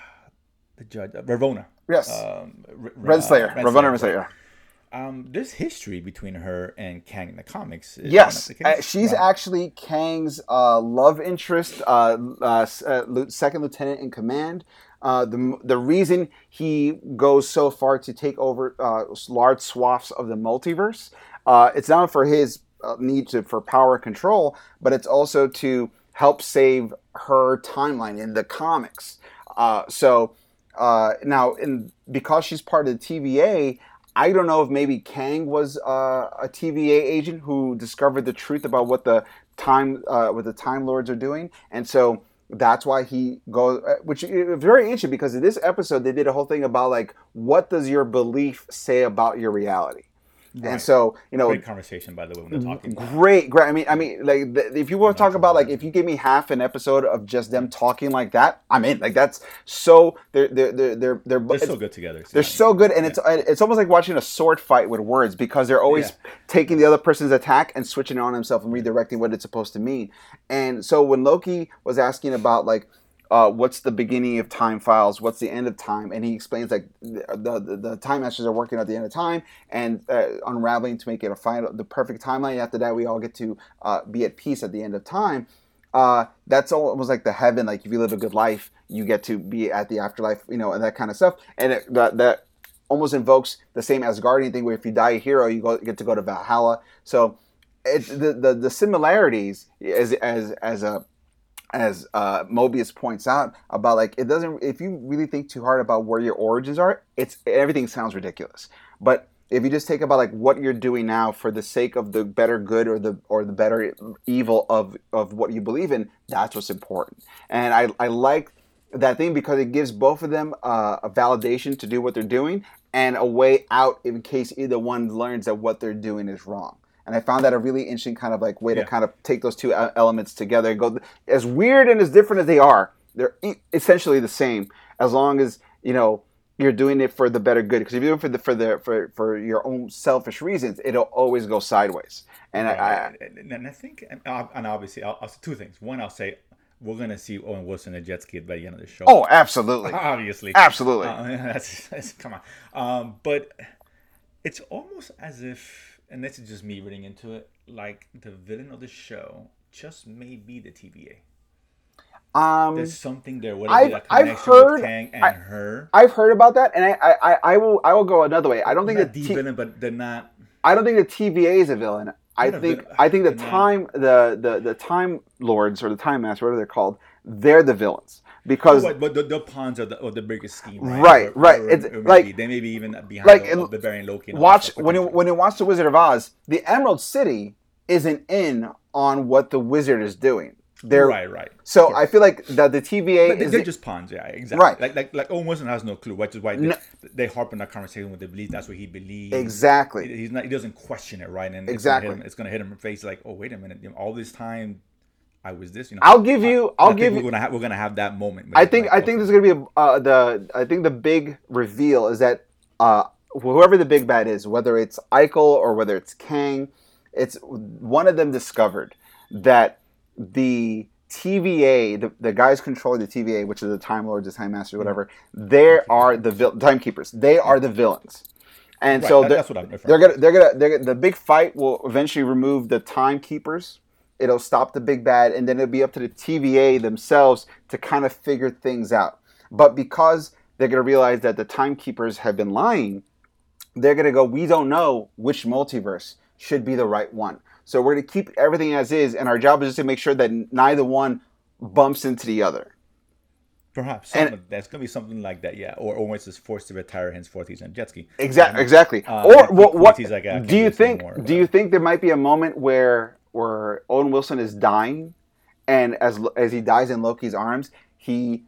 the judge, uh, Ravonna. Yes. Um, R- Renslayer, uh, Ravonna Renslayer. Um, there's history between her and Kang in the comics. is Yes, the uh, she's Right. actually Kang's uh, love interest, uh, uh, uh, second lieutenant in command. Uh, the the reason he goes so far to take over uh, large swaths of the multiverse, uh, it's not for his need to for power control, but it's also to help save her timeline in the comics. Uh, so uh, now, in because she's part of the TVA, I don't know if maybe Kang was uh, a TVA agent who discovered the truth about what the time uh, what the Time Lords are doing, and so that's why he goes. uh, Which is very interesting because in this episode they did a whole thing about like what does your belief say about your reality, and so you know Great conversation, by the way, when they're talking. great great i mean i mean like the, if you want to talk about like if you give me half an episode of just them talking like that i'm in like that's so they're they're they're they're, they're, They're so good together. they're so good and it's it's almost like watching a sword fight with words because they're always Yeah. taking the other person's attack and switching it on himself and redirecting what it's supposed to mean and so when loki was asking about like uh, what's the beginning of time files what's the end of time and he explains like the, the, the time masters are working at the end of time and uh, unraveling to make it a final the perfect timeline after that we all get to uh, be at peace at the end of time uh, that's almost like the heaven. Like if you live a good life, you get to be at the afterlife, you know, and that kind of stuff. And it, that that almost invokes the same Asgardian thing, where if you die a hero, you go get to go to Valhalla. So it's the the, the similarities as as as a as uh, Mobius points out about like it doesn't if you really think too hard about where your origins are, it's everything sounds ridiculous. But if you just take about like what you're doing now for the sake of the better good or the or the better evil of of what you believe in, that's what's important. And I I like that thing because it gives both of them uh, a validation to do what they're doing and a way out in case either one learns that what they're doing is wrong. And I found that a really interesting kind of like way Yeah. to kind of take those two e- elements together and go as weird and as different as they are. They're essentially the same as long as you know you're doing it for the better good. Because if you're doing it for the for the for for your own selfish reasons, it'll always go sideways. And I, I and, I think, and, uh, and obviously, I'll, I'll say two things. One, I'll say we're gonna see Owen Wilson and jet ski by the end of the show. oh, absolutely, obviously, absolutely. Uh, that's, that's come on. Um, but it's almost as if, and this is just me reading into it, like the villain of the show just may be the TVA. um, There's something there. What I've- that I've heard- Kang and I- her? I've heard about that, and I, I, I- will I will go another way. I don't think Not the the T- villain, but they're not. I don't think the TVA is a villain. I think villain. I think the They're not. time the, the the time lords or the time masters, whatever they're called, they're the villains because But, but the, the pawns are the, are the biggest scheme, right? Right, Or- right. or- It's or maybe like- they may be even behind like, the, the Bavarian Loki. and all that watch when you when you watch the Wizard of Oz, the Emerald City isn't in on what the wizard is doing. They're right, right. so Sure. I feel like that the TVA But they- the- just pawns, yeah, exactly. Right. Like, like, like Owen Wilson has no clue, which is why they, No. they harp on that conversation with the belief. That's what he believes. exactly He's not. He doesn't question it, right? And Exactly. it's gonna, hit him, gonna hit him in the face, like, oh, wait a minute, all this time, I was this. You know, I'll give you I I'll think give we're you gonna have we're gonna have that moment. I think Like, I think okay. there's gonna be a, uh, the I think the big reveal is that uh, whoever the big bad is, whether it's Ikol or whether it's Kang, it's one of them discovered that the TVA, the, the guys controlling the TVA, which is the Time Lords, the Time Masters, whatever, they are the vil- timekeepers. They are the villains, and Right, so they're, that's what I'm referring they're to. gonna they're gonna they're gonna the big fight will eventually remove the timekeepers. It'll stop the big bad, and then it'll be up to the TVA themselves to kind of figure things out. But because they're gonna realize that the timekeepers have been lying, they're gonna go. We don't know which multiverse should be the right one. So we're gonna keep everything as is, and our job is just to make sure that neither one bumps into the other. Perhaps And- something, there's gonna be something like that, yeah. Or Owens is forced to retire, henceforth he's on jet ski. Exactly. Exactly. Uh, or what? What he's like, do you think? anymore," Do you think there might be a moment where where Owen Wilson is dying, and as as he dies in Loki's arms, he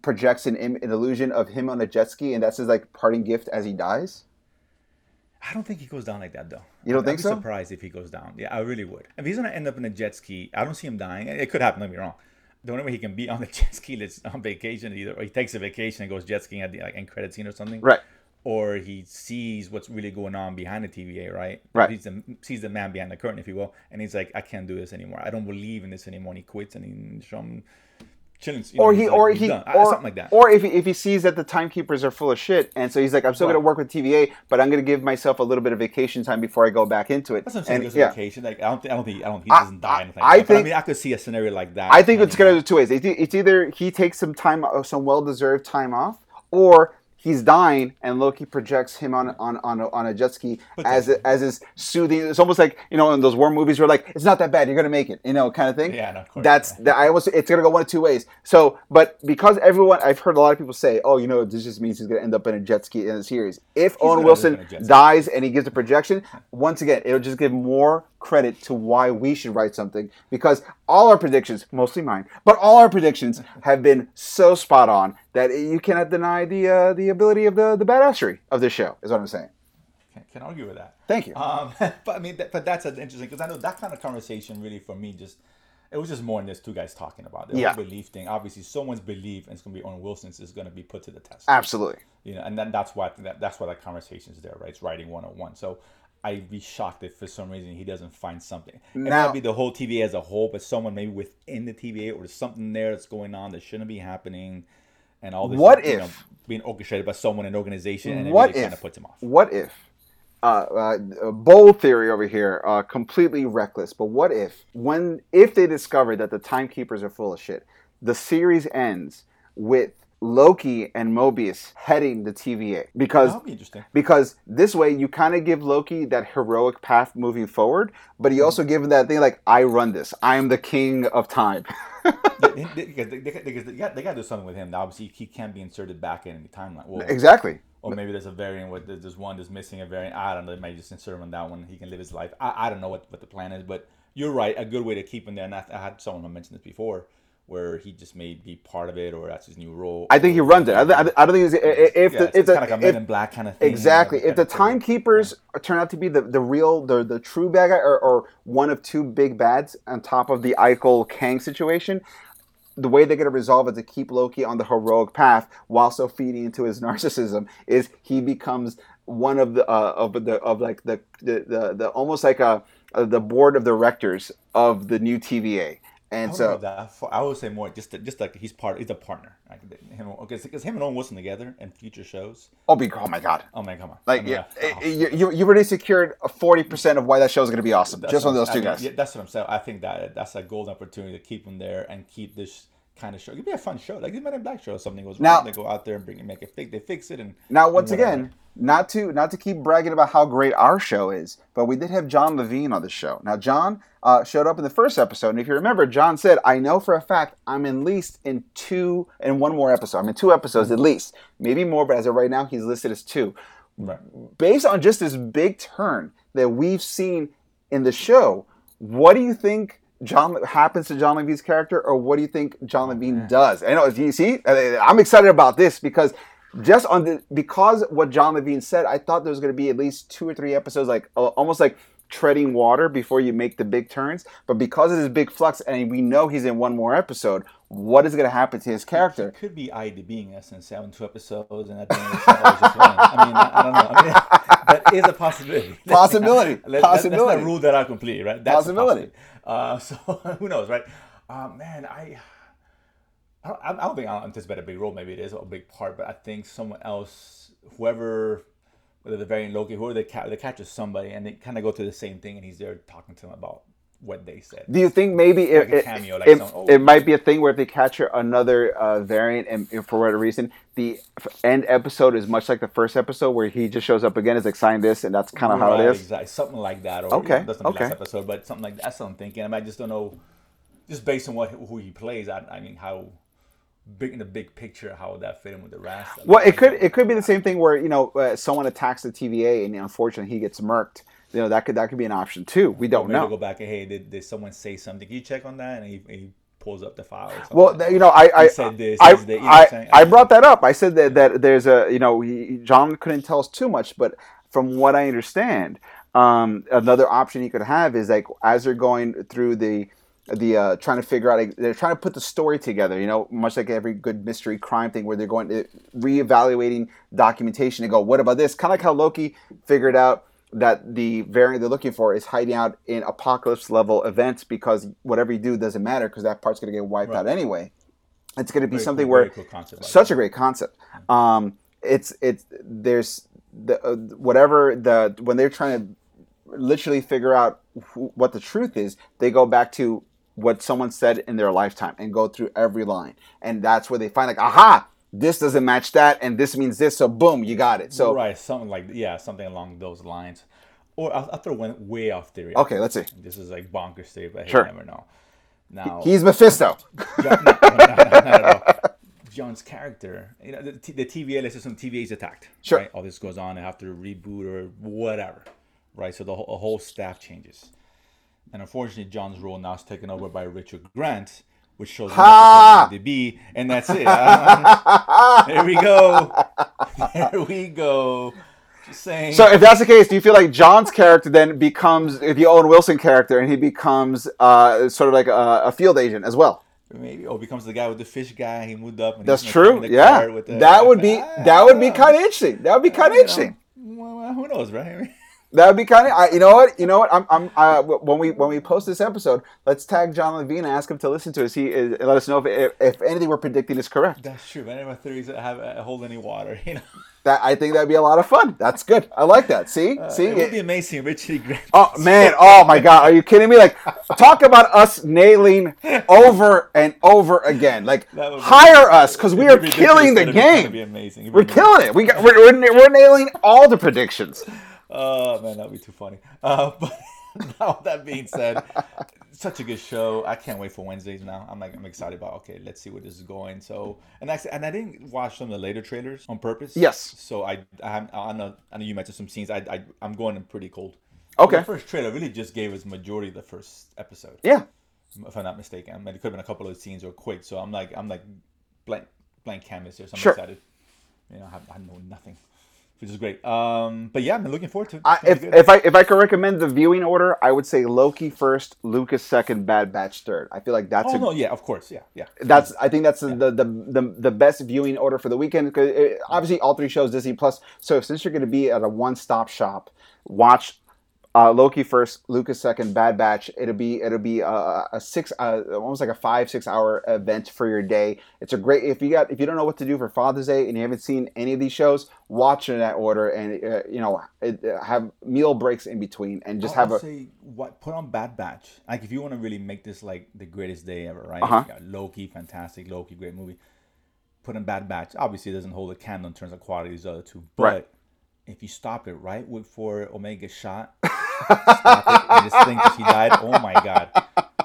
projects an, an illusion of him on a jet ski, and that's his like parting gift as he dies. I don't think he goes down like that though. You don't think so? I'd think be so? surprised if he goes down. Yeah, I really would. If he's gonna end up in a jet ski, I don't see him dying. It could happen. Don't get me wrong. The only way he can be on the jet ski is on vacation, either or he takes a vacation and goes jet skiing at the like end credit scene or something, Right. Or he sees what's really going on behind the TVA, right? Right. He's the, sees the man behind the curtain, if you will, and he's like, I can't do this anymore. I don't believe in this anymore. And he quits and he show him chilling. You know, or he like, or he done. or, something like that. or if he, if he sees that the timekeepers are full of shit and so he's like i'm still going to work with tva but i'm going to give myself a little bit of vacation time before i go back into it That's what I'm saying. and yeah vacation. Like I don't think I don't think I don't he doesn't die. anything I like think- I mean, I could see a scenario like that. i think it's going to go two ways it's, either he takes some time some well-deserved time off or he's dying and loki projects him on on on a, on a jet ski as as is soothing it's almost like you know in those war movies where like it's not that bad you're going to make it you know kind of thing Yeah, no, of course, that's yeah. that I almost it's gonna go one of two ways. So, but because everyone, I've heard a lot of people say, "Oh, you know, this just means he's gonna end up in a jet ski in the series." If Owen gonna end up Wilson in a jet ski. dies and he gives a projection, once again, it'll just give more credit to why we should write something because all our predictions, mostly mine, but all our predictions have been so spot on that you cannot deny the uh, the ability of the the badassery of this show. Is what I'm saying. Can't, can't argue with that. Thank you. Um, but I mean, that, but that's interesting because I know that kind of conversation really for me just it was just more than just two guys talking about it. The Yeah. belief thing. Obviously, someone's belief and it's going to be on Wilson's is going to be put to the test. Absolutely. You know, and then that's why that that's why that conversation is there, right? It's writing 101. So I'd be shocked if for some reason he doesn't find something. It Now- might be the whole TVA as a whole, but someone maybe within the TVA or something there that's going on that shouldn't be happening, and all this. What you if- know, being orchestrated by someone in an organization and What if? kind of puts him off. What if? Uh, uh, a bold theory over here, uh, completely reckless. But what if, when if they discover that the timekeepers are full of shit, the series ends with Loki and Mobius heading the TVA because That'll be interesting. because this way you kind of give Loki that heroic path moving forward, but you hmm. also give him that thing like I run this, I am the king of time. they, they, because they, they, they, they got, they got to do something with him. Now, Obviously, he can't be inserted back in the timeline. Well, exactly. Or maybe there's a variant where there's there's one that's missing a variant. I don't know. They might just insert him on that one. He can live his life. I, I don't know what, what the plan is, but you're right. A good way to keep him there. And I, I had someone mention this before, where he just may be part of it, or that's his new role. I think he runs it. I, th- I don't think it's, if yeah, the it's, if the kind of like a Men if- in Black kind of thing. Exactly. If the kind of thing. timekeepers turn out to be the, the real, the, the true bad guy, or, or one of two big bads on top of the Ikol Kang situation, the way they're going to resolve it to keep Loki on the heroic path while still feeding into his narcissism is he becomes one of the uh, of the of like the the, the, the almost like a, uh the board of directors of the new TVA. And so I would say more just just like he's part. He's a partner. Like, him, okay, because him and Owen Wilson together in future shows. oh, be, oh my god. Oh man, come on. Like I mean, yeah, uh, oh. you, you, you already secured forty percent of why that show is going to be awesome. That's just what on I'm those two saying. I guys. yeah, that's what I'm saying. I think that that's a golden opportunity to keep him there and keep this kind of show. It'd be a fun show, like the Men in Black show. If something goes Now- wrong, they go out there and bring it, make it fix. They fix it, and Now, once whatever. again, not to not to keep bragging about how great our show is, but we did have John Levine on the show. Now, John uh, showed up in the first episode, and if you remember, John said, "I know for a fact I'm at least in two and one more episode. I'm in two episodes at least, maybe more, but as of right now, he's listed as two. Right. Based on just this big turn that we've seen in the show, what do you think?" John happens to John Levine's character, or what do you think John Levine does? I know. You see, I'm excited about this because just on the because what John Levine said, I thought there was going to be at least two or three episodes, like uh, almost like treading water before you make the big turns. But because of this big flux, and we know he's in one more episode, what is going to happen to his character? It could be IDBing us and seven two episodes, and at the end of the show, it's just one. I mean, I, I don't know. I mean, that is a possibility. Possibility. Let, Possibility. Let's not rule that out completely, right? That's a Possibility. Uh, so who knows, right? Uh, man, I. I don't, I don't think I'll anticipate a big role. Maybe it is a big part, but I think someone else, whoever, whether the variant Loki, whoever they catch, they catches somebody, and they kind of go through the same thing, and he's there talking to them about what they said. Do you think maybe it, Like a it, cameo, like it, it might be a thing where if they capture another uh, variant and and for whatever reason, the end episode is much like the first episode where he just shows up again, is like sign this, and that's kind of how it is. Exactly, something like that. Or, Okay, okay, that's not the okay. last episode, but something like that's what I'm thinking. I, mean, I just don't know, just based on what who he plays. I, I mean, how big in the big picture, how would that fit in with the rest? Well, it could it could be the same thing where you know uh, someone attacks the TVA and unfortunately he gets murked. You know that could that could be an option too. We don't know. go back and hey, did, did someone say something? Can you check on that? And he, he pulls up the file. Or something Well, like that. th- you know, I I, said this, I, this, that, you know I? I brought that up. I said that, that there's a you know he, John couldn't tell us too much, but from what I understand, um, another option he could have is like as they're going through the the uh, trying to figure out like, they're trying to put the story together. You know, much like every good mystery crime thing where they're going to reevaluating documentation and go, what about this? Kind of like how Loki figured out that the variant they're looking for is hiding out in apocalypse level events because whatever you do doesn't matter because that part's going to get wiped Right. out anyway. It's going to be Very something cool- where cool concept, such a great concept. Um, it's it's there's the uh, whatever the when they're trying to literally figure out who, what the truth is, they go back to what someone said in their lifetime and go through every line, and that's where they find like, aha, this doesn't match that, and this means this, so boom, you got it. So right, something like yeah, something along those lines. Or I'll, I'll throw one way off theory. okay, let's see. This is like bonkers theory, but hey, Sure. you never know. Now, He's Mephisto. No, no, no, not at all. John's character, you know, the, the TVA, let's assume TVA is attacked. Sure. Right? All this goes on, they have to reboot or whatever. Right? So the whole, the whole staff changes. And unfortunately, John's role now is taken over by Richard Grant, which shows Ha! to be, and that's it. There we go. There we go. Just saying. So if that's the case, do you feel like John's character then becomes the Owen Wilson character, and he becomes uh, sort of like a, a field agent as well? Maybe or becomes the guy with the fish guy. He moved up. And That's he's gonna come true. the Yeah, the- that would be Ah, that would be kind of interesting. That would be kind of know, interesting. well, well, who knows, right? I That would be kind of. You know what? You know what? I'm. I'm. Uh, when we when we post this episode, let's tag John Levine and ask him to listen to us. He is, let us know if, if if anything we're predicting is correct. That's true. Any of my theories have uh, hold any water. You know, That I think that'd be a lot of fun. That's good. I like that. See, see. it would be amazing. Richard Grant. Oh man! Oh my God! Are you kidding me? Like, talk about us nailing over and over again. Like, would be- hire us because we are be killing the but it'd be- it'd game. be amazing. It'd We're amazing. killing it. We got. We're, we're, we're nailing all the predictions. Oh man, that'd be too funny. Uh, but now that being said, such a good show. I can't wait for Wednesdays now. I'm like I'm excited about. Okay, let's see where this is going. So and actually, and I didn't watch some of the later trailers on purpose. Yes. So I I, I know I know you mentioned some scenes. I, I I'm going in pretty cold. Okay. The first trailer really just gave us majority of the first episode. Yeah. If I'm not mistaken. I mean, it could have been a couple of scenes or quick. So I'm like I'm like blank blank canvas here. So I'm Sure. excited. You know, I, have, I know nothing, which is great. Um, but yeah, I'm looking forward to it. I, if, if I if I could recommend the viewing order, I would say Loki first, Luca second, Bad Batch third. I feel like that's Oh a no, yeah, of course, yeah, yeah. that's I think that's the, the, the, the, the best viewing order for the weekend because obviously all three shows Disney Plus. So since you're going to be at a one stop shop, watch uh, Loki first, Luca second, Bad Batch. It'll be it'll be a, a six uh, almost like a five six hour event for your day. It's a great if you got if you don't know what to do for Father's Day and you haven't seen any of these shows, watch in that order and uh, you know it, uh, have meal breaks in between and just have a say what put on Bad Batch. Like if you want to really make this like the greatest day ever, right? Uh-huh. Loki, fantastic. Loki, great movie. Put in Bad Batch. Obviously, it doesn't hold a candle in terms of quality as the other two. But Right. if you stop it right before Omega shot, stop it and just think she died. Oh my god!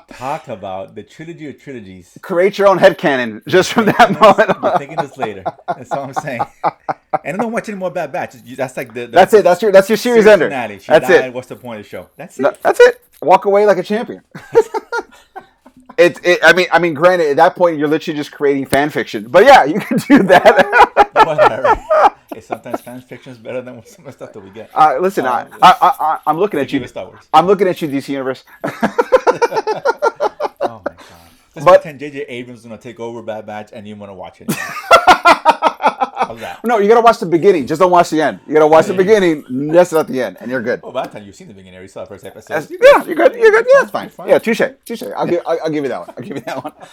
Talk about the trilogy of trilogies. create your own head headcanon just from that You're moment. thinking this later. That's all I'm saying. And I don't watch any more Bad Batch. That's like the, the That's it. That's your that's your series ender. finale. She That's died. it. What's the point of the show? That's it. No, that's it. Walk away like a champion. it's. It, I mean. I mean. Granted, at that point, you're literally just creating fan fiction. But yeah, you can do that. Whatever. hey, sometimes fan fiction is better than some of the stuff that we get. uh, listen, I, Um, I, I, I, I'm looking at you. Star Wars. I'm looking at you, DC Universe. Oh my god. Just But- pretend JJ Abrams is gonna take over Bad Batch and you want to watch it. How's that? no, you gotta watch the beginning. Just don't watch the end. You gotta watch the beginning. Just not the end, and you're good. Oh, by that time you've seen the beginning. You saw the first episode. You're yeah, you're good. You're good. Yeah, it's fine. Fine. Yeah, touche, touche. I'll give, I'll, I'll give you that one. I'll give you that one.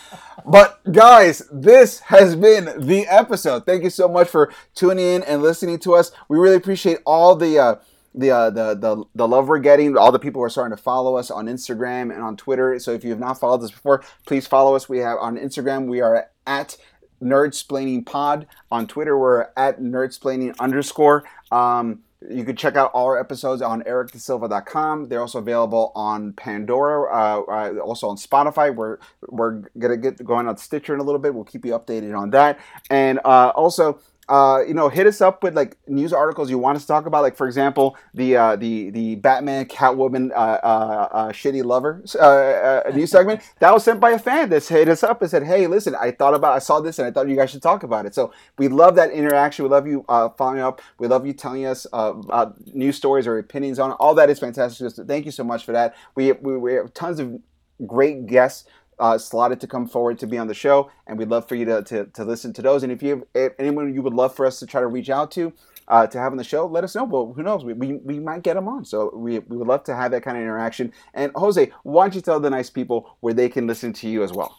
But guys, this has been the episode. Thank you so much for tuning in and listening to us. We really appreciate all the. Uh, the, uh, the the the love we're getting, all the people who are starting to follow us on Instagram and on Twitter. So if you have not followed us before, please follow us. We have on Instagram we are at Nerdsplaining Pod. On Twitter we're at Nerdsplaining underscore. Um, you can check out all our episodes on ericdasilva.com. They're also available on Pandora, uh, uh, also on Spotify. We're we're gonna get going on Stitcher in a little bit. We'll keep you updated on that. And uh, also, uh, you know, hit us up with like news articles you want us to talk about. Like for example, the uh, the the Batman Catwoman uh, uh, uh, shitty lover uh, news segment that was sent by a fan that hit us up and said, "Hey, listen, I thought about, I saw this, and I thought you guys should talk about it." So we love that interaction. We love you uh, following up. We love you telling us uh, about news stories or opinions on it. All that is fantastic. So thank you so much for that. We we, we have tons of great guests uh, slotted to come forward to be on the show, and we'd love for you to, to, to listen to those. And if you have anyone you would love for us to try to reach out to, uh, to have on the show, let us know. Well, who knows? We, we, we might get them on. So we, we would love to have that kind of interaction. And Jose, why don't you tell the nice people where they can listen to you as well?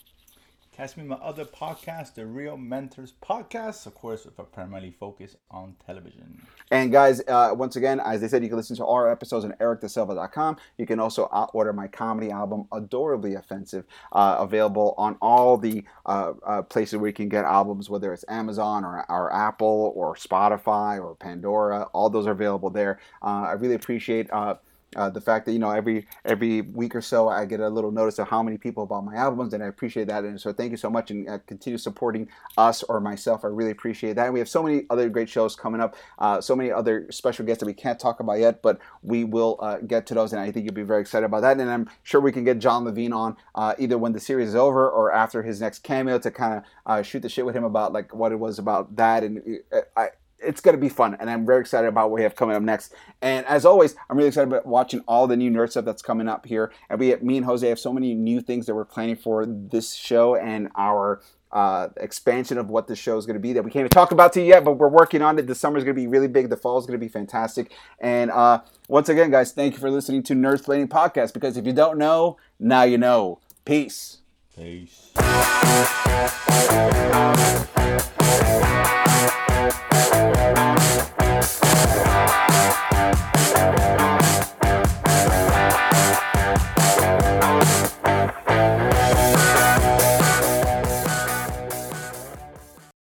Catch me my other podcast, the Real Mentors Podcast, of course, with a primarily focus on television. And guys, uh, once again, as I said, you can listen to our episodes on ericdasilva.com. You can also order my comedy album, Adorably Offensive, uh, available on all the uh, uh, places where you can get albums, whether it's Amazon or, or Apple or Spotify or Pandora. All those are available there. Uh, I really appreciate uh, the fact that you know every every week or so I get a little notice of how many people bought my albums, and I appreciate that. And so thank you so much, and uh, continue supporting us or myself. I really appreciate that. And we have so many other great shows coming up, uh, so many other special guests that we can't talk about yet, but we will uh, get to those, and I think you'll be very excited about that. And I'm sure we can get John Levine on uh, either when the series is over or after his next cameo to kind of uh, shoot the shit with him about like what it was about that. And I it's going to be fun, and I'm very excited about what we have coming up next. And as always, I'm really excited about watching all the new nerd stuff that's coming up here. And we, me and Jose, have so many new things that we're planning for this show and our uh, expansion of what the show is going to be that we can't even talk about to you yet, but we're working on it. The summer is going to be really big. The fall is going to be fantastic. And uh, once again, guys, thank you for listening to Nerdsplaining Podcast. Because if you don't know, now you know. Peace. Peace. We'll.